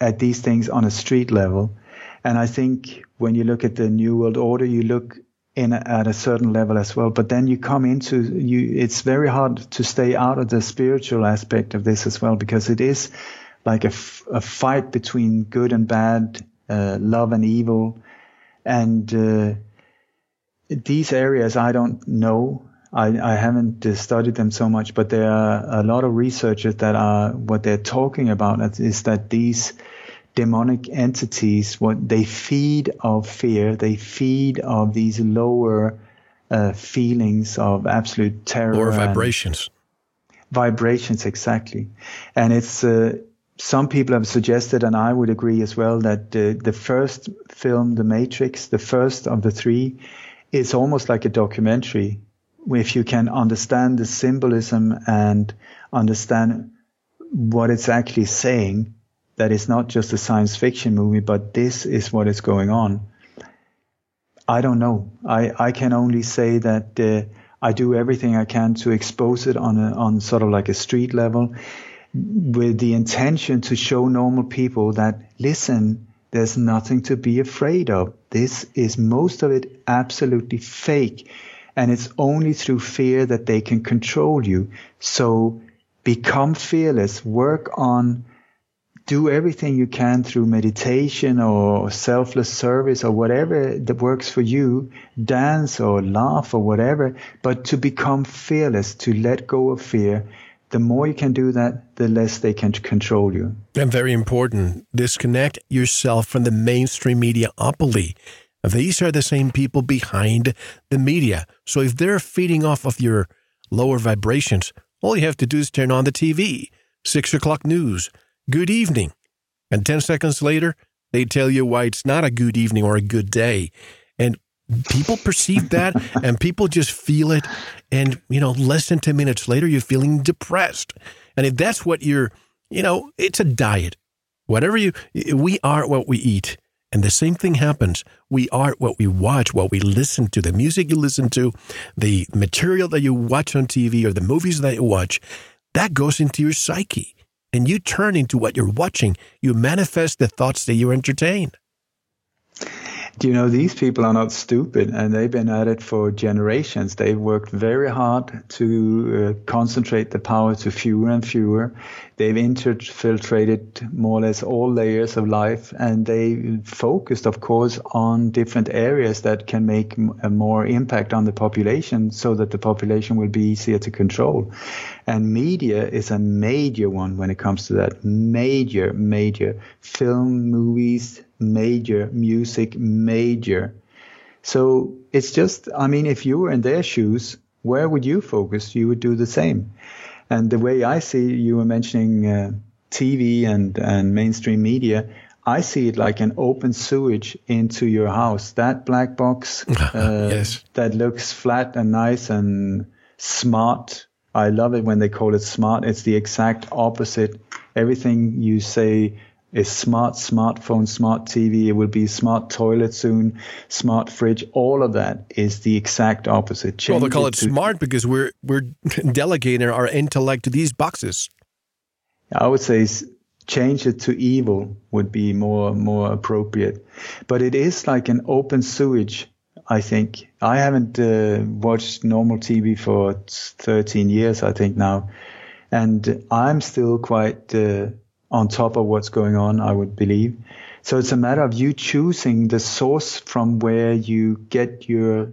at these things on a street level, and I think when you look at the New World Order, you look in a, at a certain level as well. But then you come into you. It's very hard to stay out of the spiritual aspect of this as well, because it is like a, f- a fight between good and bad, uh, love and evil, and uh, these areas I don't know I, I haven't studied them so much, but there are a lot of researchers that are what they're talking about is that these demonic entities, what they feed of fear, they feed of these lower uh, feelings of absolute terror or vibrations. Vibrations, exactly, and it's. Uh, some people have suggested, and I would agree as well, that the, the first film, The Matrix, the first of the three, is almost like a documentary if you can understand the symbolism and understand what it's actually saying, that it's not just a science fiction movie, but this is what is going on. I don't know. I, I can only say that uh, I do everything I can to expose it on a, on sort of like a street level with the intention to show normal people that listen, there's nothing to be afraid of. This is most of it absolutely fake. And it's only through fear that they can control you. So become fearless, work on, do everything you can through meditation or selfless service or whatever that works for you, dance or laugh or whatever, but to become fearless, to let go of fear. The more you can do that, the less they can control you. And very important, disconnect yourself from the mainstream media mediaopoly. These are the same people behind the media. So if they're feeding off of your lower vibrations, all you have to do is turn on the TV. Six o'clock news. Good evening. And 10 seconds later, they tell you why it's not a good evening or a good day. And people perceive that and people just feel it. And, you know, less than 10 minutes later, you're feeling depressed. And if that's what you're, you know, it's a diet. Whatever you, we are what we eat. And the same thing happens. We are what we watch, what we listen to, the music you listen to, the material that you watch on TV or the movies that you watch, that goes into your psyche. And you turn into what you're watching. You manifest the thoughts that you entertain. Do you know these people are not stupid and they've been at it for generations. They've worked very hard to uh, concentrate the power to fewer and fewer. They've infiltrated more or less all layers of life, and they focused, of course, on different areas that can make a more impact on the population, so that the population will be easier to control. And media is a major one when it comes to that. Major, major film, movies, major music, major. So it's just, I mean, if you were in their shoes, where would you focus? You would do the same. And the way I see, you were mentioning uh, TV and, and mainstream media. I see it like an open sewage into your house. That black box uh, yes. that looks flat and nice and smart. I love it when they call it smart. It's the exact opposite. Everything you say is smart smartphone, smart TV. It will be smart toilet soon, smart fridge. All of that is the exact opposite. Change well, they call it, it smart because we're we're delegating our intellect to these boxes. I would say change it to evil would be more more appropriate. But it is like an open sewage. I think I haven't uh, watched normal TV for 13 years. I think now, and I'm still quite. Uh, on top of what's going on, I would believe. So it's a matter of you choosing the source from where you get your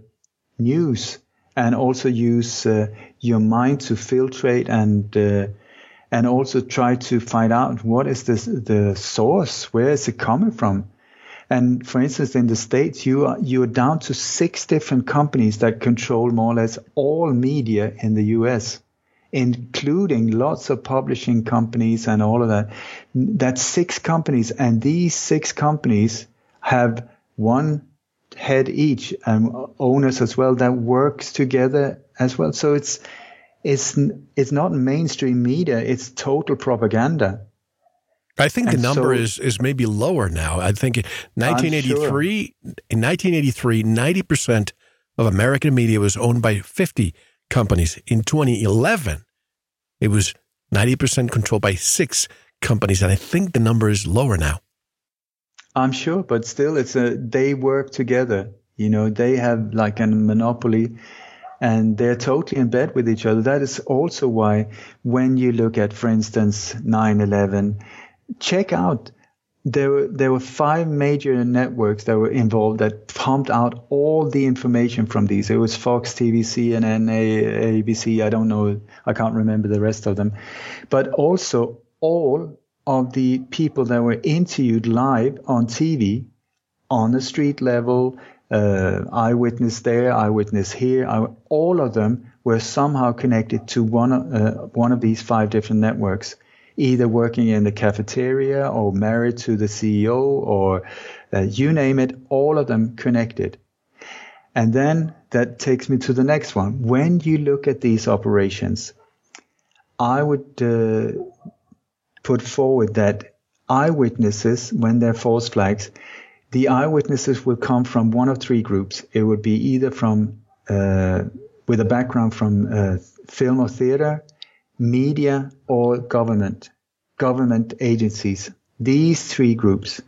news and also use uh, your mind to filtrate and uh, and also try to find out what is the the source, where is it coming from. And for instance, in the states, you are you are down to six different companies that control more or less all media in the U.S including lots of publishing companies and all of that. That's six companies, and these six companies have one head each and owners as well that works together as well. So it's it's it's not mainstream media; it's total propaganda. I think and the number so, is is maybe lower now. I think 1983 sure. in 1983 90% of American media was owned by 50 companies. In 2011, it was 90% controlled by six companies. And I think the number is lower now. I'm sure, but still, it's a, they work together. You know, they have like a monopoly and they're totally in bed with each other. That is also why when you look at, for instance, 9-11, check out there were there were five major networks that were involved that pumped out all the information from these. It was Fox, TV, CNN, ABC. I don't know. I can't remember the rest of them, but also all of the people that were interviewed live on TV, on the street level, uh, eyewitness there, eyewitness here. I, all of them were somehow connected to one uh, one of these five different networks either working in the cafeteria or married to the CEO or uh, you name it, all of them connected. And then that takes me to the next one. When you look at these operations, I would uh, put forward that eyewitnesses, when they're false flags, the eyewitnesses will come from one of three groups. It would be either from uh, with a background from uh, film or theater, media or government, government agencies. These three groups.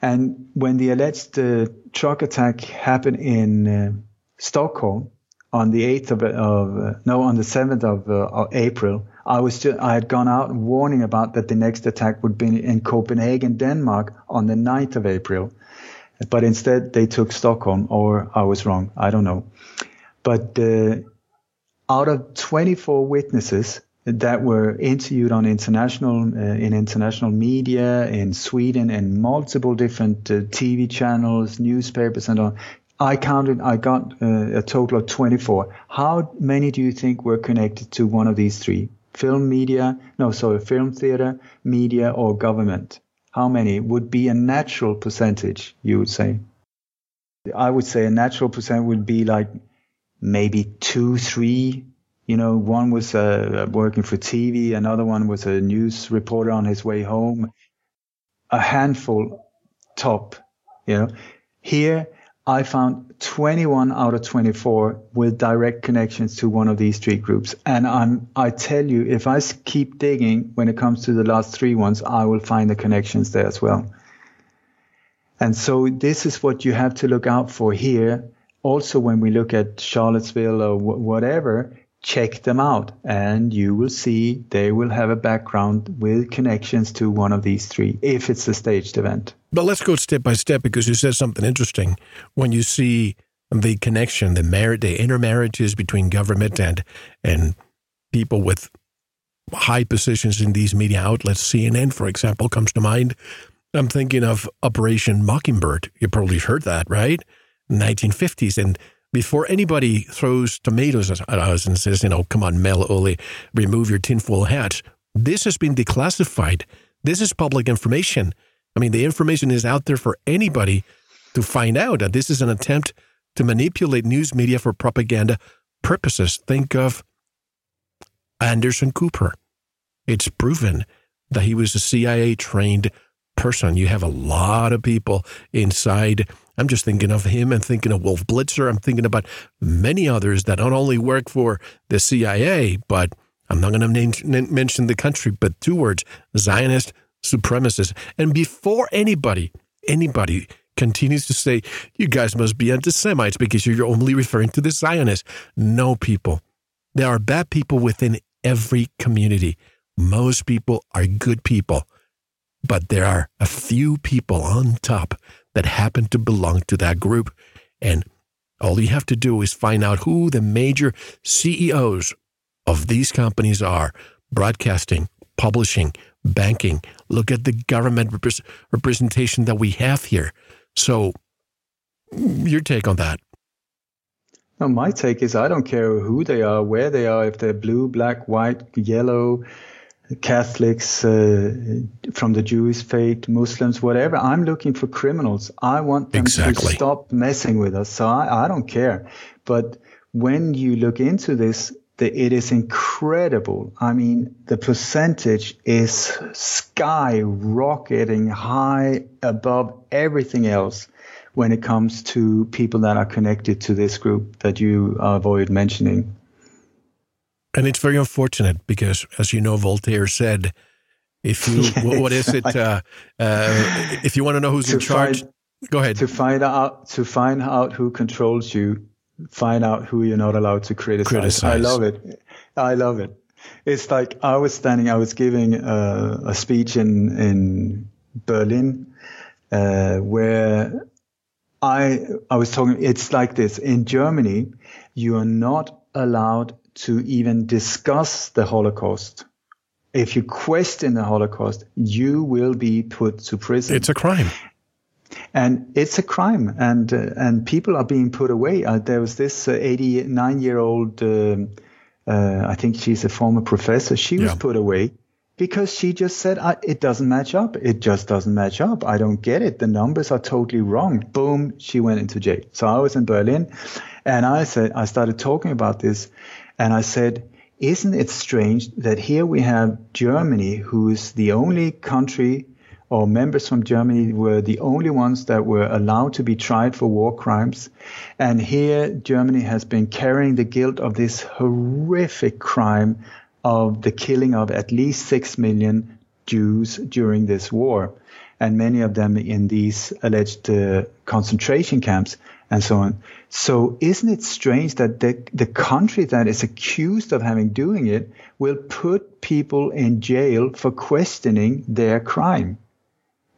And when the alleged uh, truck attack happened in uh, Stockholm on the 8th of, of uh, no, on the 7th of, uh, of April, I was I had gone out warning about that the next attack would be in Copenhagen, Denmark on the 9th of April. But instead they took Stockholm or I was wrong. I don't know. But, uh, out of 24 witnesses, that were interviewed on international uh, in international media in Sweden and multiple different uh, TV channels, newspapers, and on. I counted. I got uh, a total of 24. How many do you think were connected to one of these three? Film media? No, sorry, film theater, media, or government. How many would be a natural percentage? You would say. I would say a natural percent would be like maybe two, three you know, one was uh, working for TV, another one was a news reporter on his way home. A handful top, you know. Here, I found 21 out of 24 with direct connections to one of these three groups. And I'm, I tell you, if I keep digging when it comes to the last three ones, I will find the connections there as well. And so this is what you have to look out for here. Also, when we look at Charlottesville or whatever, check them out and you will see they will have a background with connections to one of these three if it's a staged event. But let's go step by step because you said something interesting. When you see the connection, the merit, the intermarriages between government and and people with high positions in these media outlets, CNN, for example, comes to mind. I'm thinking of Operation Mockingbird. You probably heard that, right? 1950s. And before anybody throws tomatoes at us and says, you know, come on, Mel Ole, remove your tinfoil hat, this has been declassified. This is public information. I mean, the information is out there for anybody to find out. that this is an attempt to manipulate news media for propaganda purposes. Think of Anderson Cooper. It's proven that he was a CIA trained person. You have a lot of people inside. I'm just thinking of him and thinking of Wolf Blitzer. I'm thinking about many others that not only work for the CIA, but I'm not going to mention the country, but two words Zionist supremacists. And before anybody, anybody continues to say, you guys must be anti Semites because you're only referring to the Zionists. No, people. There are bad people within every community. Most people are good people, but there are a few people on top that happen to belong to that group. And all you have to do is find out who the major CEOs of these companies are broadcasting, publishing, banking. Look at the government rep- representation that we have here. So, your take on that? No, my take is I don't care who they are, where they are, if they're blue, black, white, yellow, Catholics, uh, from the Jewish faith, Muslims, whatever. I'm looking for criminals. I want them exactly. to stop messing with us. So I, I don't care. But when you look into this, the, it is incredible. I mean, the percentage is skyrocketing high above everything else when it comes to people that are connected to this group that you avoid mentioning. And it's very unfortunate because, as you know, Voltaire said, if you, yes, what is it? Uh, uh, if you want to know who's in charge, find, go ahead. To find out, to find out who controls you, find out who you're not allowed to criticize. criticize. I love it. I love it. It's like I was standing, I was giving a, a speech in, in Berlin, uh, where I, I was talking, it's like this. In Germany, you are not allowed to even discuss the Holocaust. If you question the Holocaust, you will be put to prison. It's a crime and it's a crime, and uh, and people are being put away. Uh, there was this 89 uh, year old, um, uh, I think she's a former professor. She was put away because she just said it doesn't match up. It just doesn't match up. I don't get it. The numbers are totally wrong. Boom, she went into jail. So I was in Berlin, and I said I started talking about this, and I said. Isn't it strange that here we have Germany, who is the only country or members from Germany were the only ones that were allowed to be tried for war crimes. And here, Germany has been carrying the guilt of this horrific crime of the killing of at least six million Jews during this war, and many of them in these alleged uh, concentration camps and so on. So isn't it strange that the, the country that is accused of having doing it will put people in jail for questioning their crime?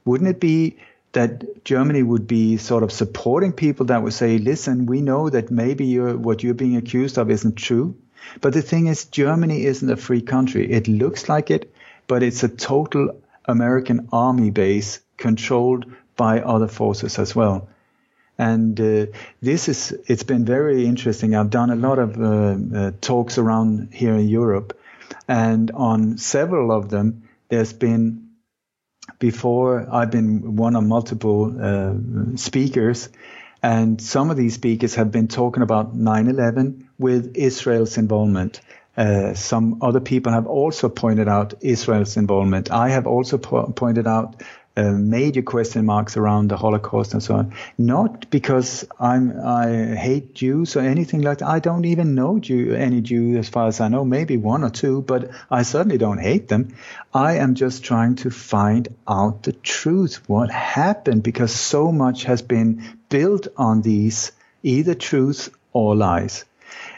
Wouldn't it be that Germany would be sort of supporting people that would say, listen, we know that maybe you're, what you're being accused of isn't true. But the thing is, Germany isn't a free country. It looks like it, but it's a total American army base controlled by other forces as well. And uh, this is, it's been very interesting. I've done a lot of uh, uh, talks around here in Europe, and on several of them, there's been before I've been one of multiple uh, speakers, and some of these speakers have been talking about 9/11 with Israel's involvement. Uh, some other people have also pointed out Israel's involvement. I have also po- pointed out major question marks around the Holocaust and so on. Not because I'm I hate Jews or anything like that. I don't even know Jew, any Jew as far as I know, maybe one or two, but I certainly don't hate them. I am just trying to find out the truth, what happened, because so much has been built on these either truths or lies.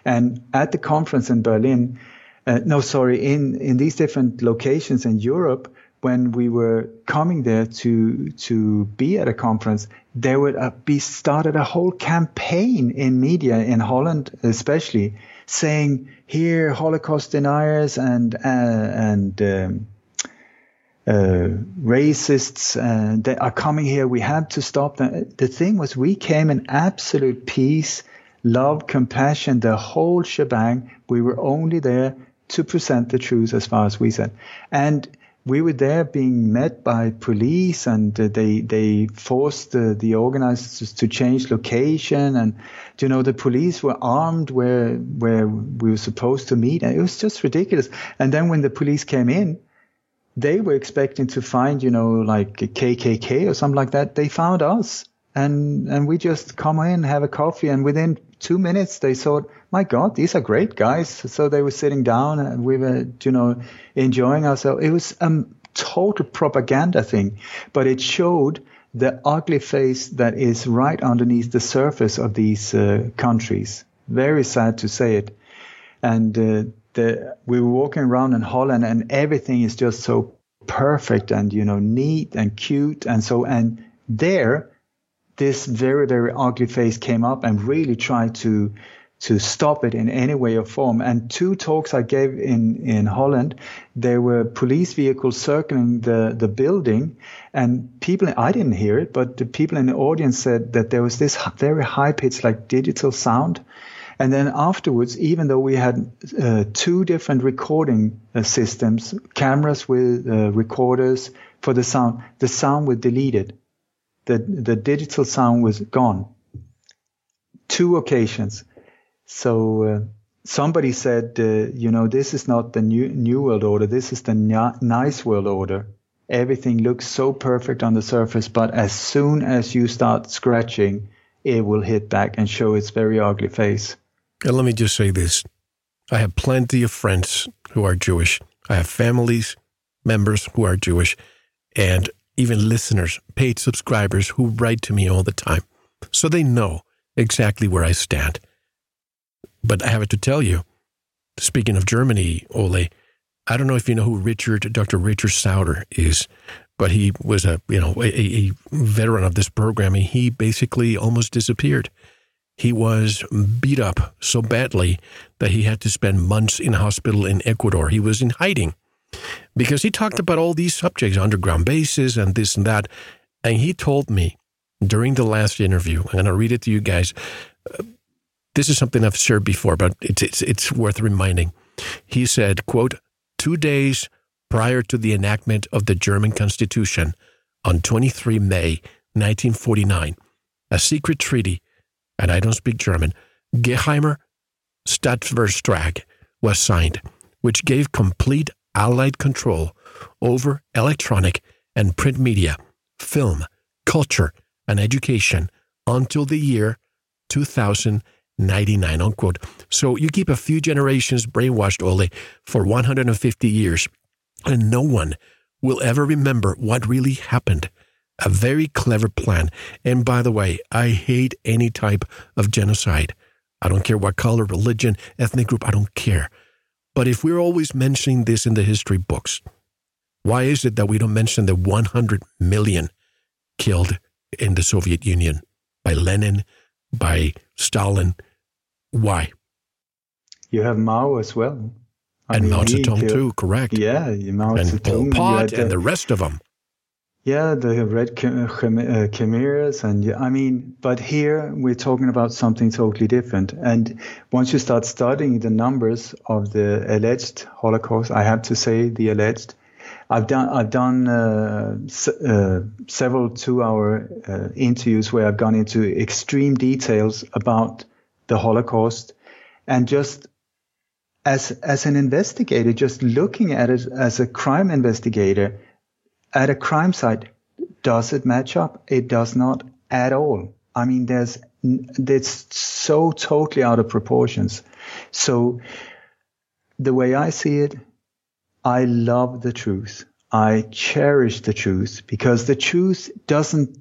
And at the conference in Berlin, uh, no, sorry, in, in these different locations in Europe, when we were coming there to to be at a conference, there would uh, be started a whole campaign in media in Holland, especially saying here Holocaust deniers and uh, and um, uh, racists uh, they are coming here. We have to stop them. The thing was, we came in absolute peace, love, compassion, the whole shebang. We were only there to present the truth as far as we said, and we were there being met by police and uh, they they forced uh, the organizers to change location and you know the police were armed where where we were supposed to meet and it was just ridiculous. And then when the police came in they were expecting to find you know like a KKK or something like that. They found us and and we just come in have a coffee and within 2 minutes they thought my God, these are great guys. So they were sitting down and we were, you know, enjoying ourselves. It was a total propaganda thing, but it showed the ugly face that is right underneath the surface of these uh, countries. Very sad to say it. And uh, the, we were walking around in Holland and everything is just so perfect and, you know, neat and cute. And so, and there, this very, very ugly face came up and really tried to to stop it in any way or form. And two talks I gave in, in Holland, there were police vehicles circling the, the building and people, I didn't hear it, but the people in the audience said that there was this very high pitched like digital sound. And then afterwards, even though we had uh, two different recording uh, systems, cameras with uh, recorders for the sound, the sound was deleted. The, the digital sound was gone. Two occasions. So uh, somebody said, uh, you know, this is not the new new world order. This is the nice world order. Everything looks so perfect on the surface, but as soon as you start scratching, it will hit back and show its very ugly face. And let me just say this: I have plenty of friends who are Jewish. I have families, members who are Jewish, and even listeners, paid subscribers who write to me all the time. So they know exactly where I stand. But I have to tell you, speaking of Germany, Ole, I don't know if you know who Richard, Dr. Richard Sauder is, but he was a you know a, a veteran of this programming. He basically almost disappeared. He was beat up so badly that he had to spend months in hospital in Ecuador. He was in hiding because he talked about all these subjects, underground bases and this and that. And he told me during the last interview, I'm going to read it to you guys. Uh, this is something I've shared before, but it's, it's, it's worth reminding. He said, quote, two days prior to the enactment of the German Constitution on 23 May 1949, a secret treaty, and I don't speak German, Geheimer Staatsvertrag was signed, which gave complete Allied control over electronic and print media, film, culture, and education until the year 2099, unquote. So you keep a few generations brainwashed, Ole, for 150 years, and no one will ever remember what really happened. A very clever plan. And by the way, I hate any type of genocide. I don't care what color, religion, ethnic group, I don't care. But if we're always mentioning this in the history books, why is it that we don't mention the 100 million killed in the Soviet Union by Lenin, by Stalin, why? You have Mao as well. I and mean, Mao Zedong too, correct? Yeah, Mao and Zedong. Pol Pot and the rest of them. Yeah, the red uh, Khmers, and I mean, but here we're talking about something totally different. And once you start studying the numbers of the alleged Holocaust, I have to say the alleged. I've done I've done uh, s- uh, several two-hour uh, interviews where I've gone into extreme details about the Holocaust, and just as as an investigator, just looking at it as a crime investigator at a crime site, does it match up? It does not at all. I mean, there's it's so totally out of proportions. So the way I see it, I love the truth. I cherish the truth because the truth doesn't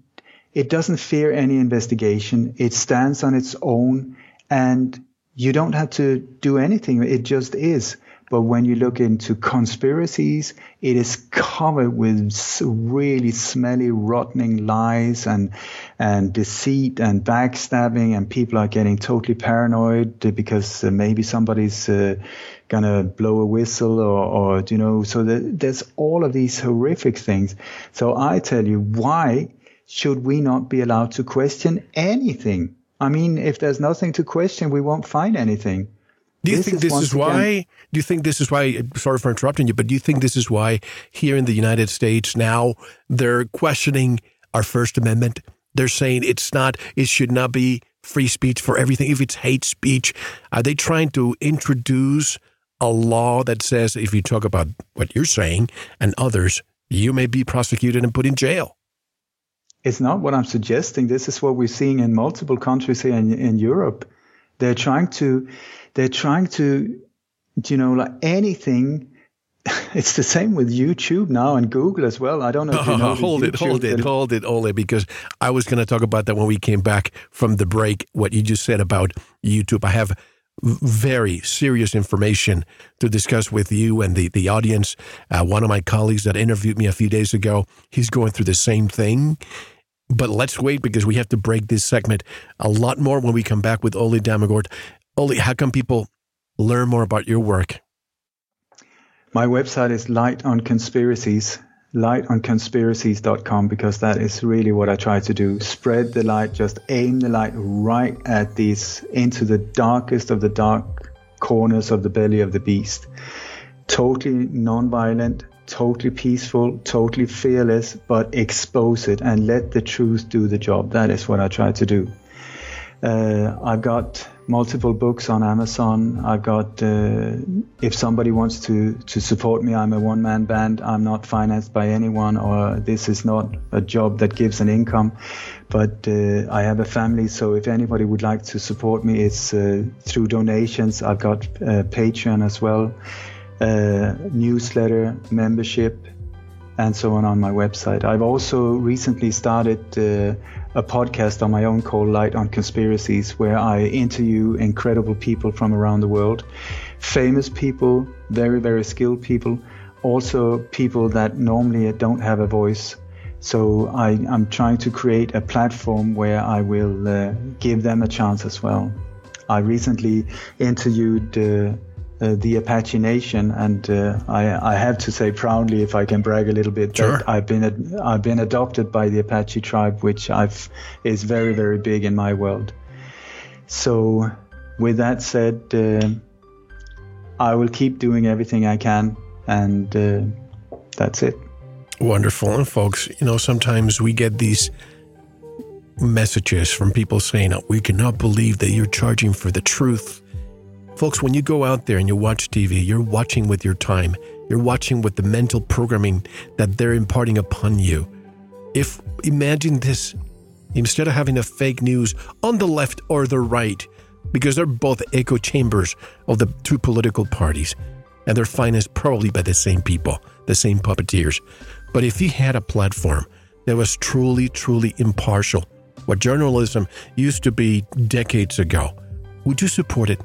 it doesn't fear any investigation. It stands on its own and you don't have to do anything. It just is. But when you look into conspiracies, it is covered with really smelly, rotting lies and and deceit and backstabbing, and people are getting totally paranoid because uh, maybe somebody's uh, gonna blow a whistle or, or you know. So the, there's all of these horrific things. So I tell you, why should we not be allowed to question anything? I mean, if there's nothing to question, we won't find anything. Do you this think this is, is why? Again, do you think this is why? Sorry for interrupting you, but do you think this is why here in the United States now they're questioning our First Amendment? They're saying it's not, it should not be free speech for everything. If it's hate speech, are they trying to introduce a law that says if you talk about what you're saying and others, you may be prosecuted and put in jail? It's not what I'm suggesting. This is what we're seeing in multiple countries here in, in Europe. They're trying to they're trying to, you know, like anything. It's the same with YouTube now and Google as well. I don't know. If you know hold it, hold it, hold it, Ole, because I was going to talk about that when we came back from the break. What you just said about YouTube, I have very serious information to discuss with you and the, the audience. Uh, one of my colleagues that interviewed me a few days ago, he's going through the same thing. But let's wait because we have to break this segment a lot more when we come back with Ole Dammegård. Ole, how can people learn more about your work? My website is Light on Conspiracies, lightonconspiracies.com, because that is really what I try to do. Spread the light, just aim the light right at these, into the darkest of the dark corners of the belly of the beast. Totally non-violent, totally peaceful, totally fearless, but expose it and let the truth do the job. That is what I try to do. Uh, I've got multiple books on Amazon. I've got uh, if somebody wants to to support me, I'm a one man band. I'm not financed by anyone, or this is not a job that gives an income. But uh, I have a family, so if anybody would like to support me, it's uh, through donations. I've got uh, Patreon as well, uh, newsletter, membership, and so on on my website. I've also recently started uh, a podcast on my own called Light on Conspiracies, where I interview incredible people from around the world, famous people, very, very skilled people, also people that normally don't have a voice. So I, am trying to create a platform where I will uh, give them a chance as well. I recently interviewed uh, uh, the Apache Nation, and uh, I, I, have to say proudly, if I can brag a little bit, sure. that I've been I've been adopted by the Apache tribe, which I've is very very big in my world. So, with that said, uh, I will keep doing everything I can, and uh, that's it. Wonderful, and folks, you know sometimes we get these messages from people saying, "We cannot believe that you're charging for the truth." Folks, when you go out there and you watch TV, you're watching with your time. You're watching with the mental programming that they're imparting upon you. If imagine this instead of having a fake news on the left or the right, because they're both echo chambers of the two political parties, and they're financed probably by the same people, the same puppeteers. But if you had a platform that was truly, truly impartial, what journalism used to be decades ago, would you support it?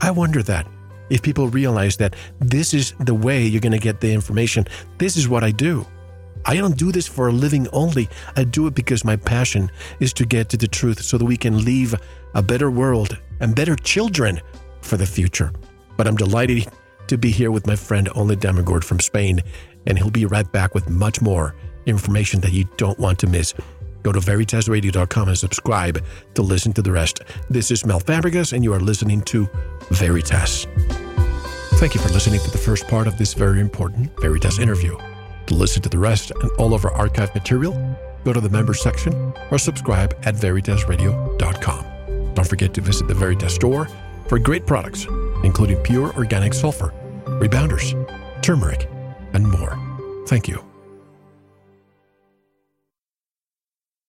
I wonder that if people realize that this is the way you're going to get the information, this is what I do. I don't do this for a living only. I do it because my passion is to get to the truth so that we can leave a better world and better children for the future. But I'm delighted to be here with my friend Ole Dammegård from Spain, and he'll be right back with much more information that you don't want to miss. Go to veritasradio.com and subscribe to listen to the rest. This is Mel Fabregas, and you are listening to Veritas. Thank you for listening to the first part of this very important Veritas interview. To listen to the rest and all of our archive material, go to the members section or subscribe at veritasradio.com. Don't forget to visit the Veritas store for great products, including pure organic sulfur, rebounders, turmeric, and more. Thank you.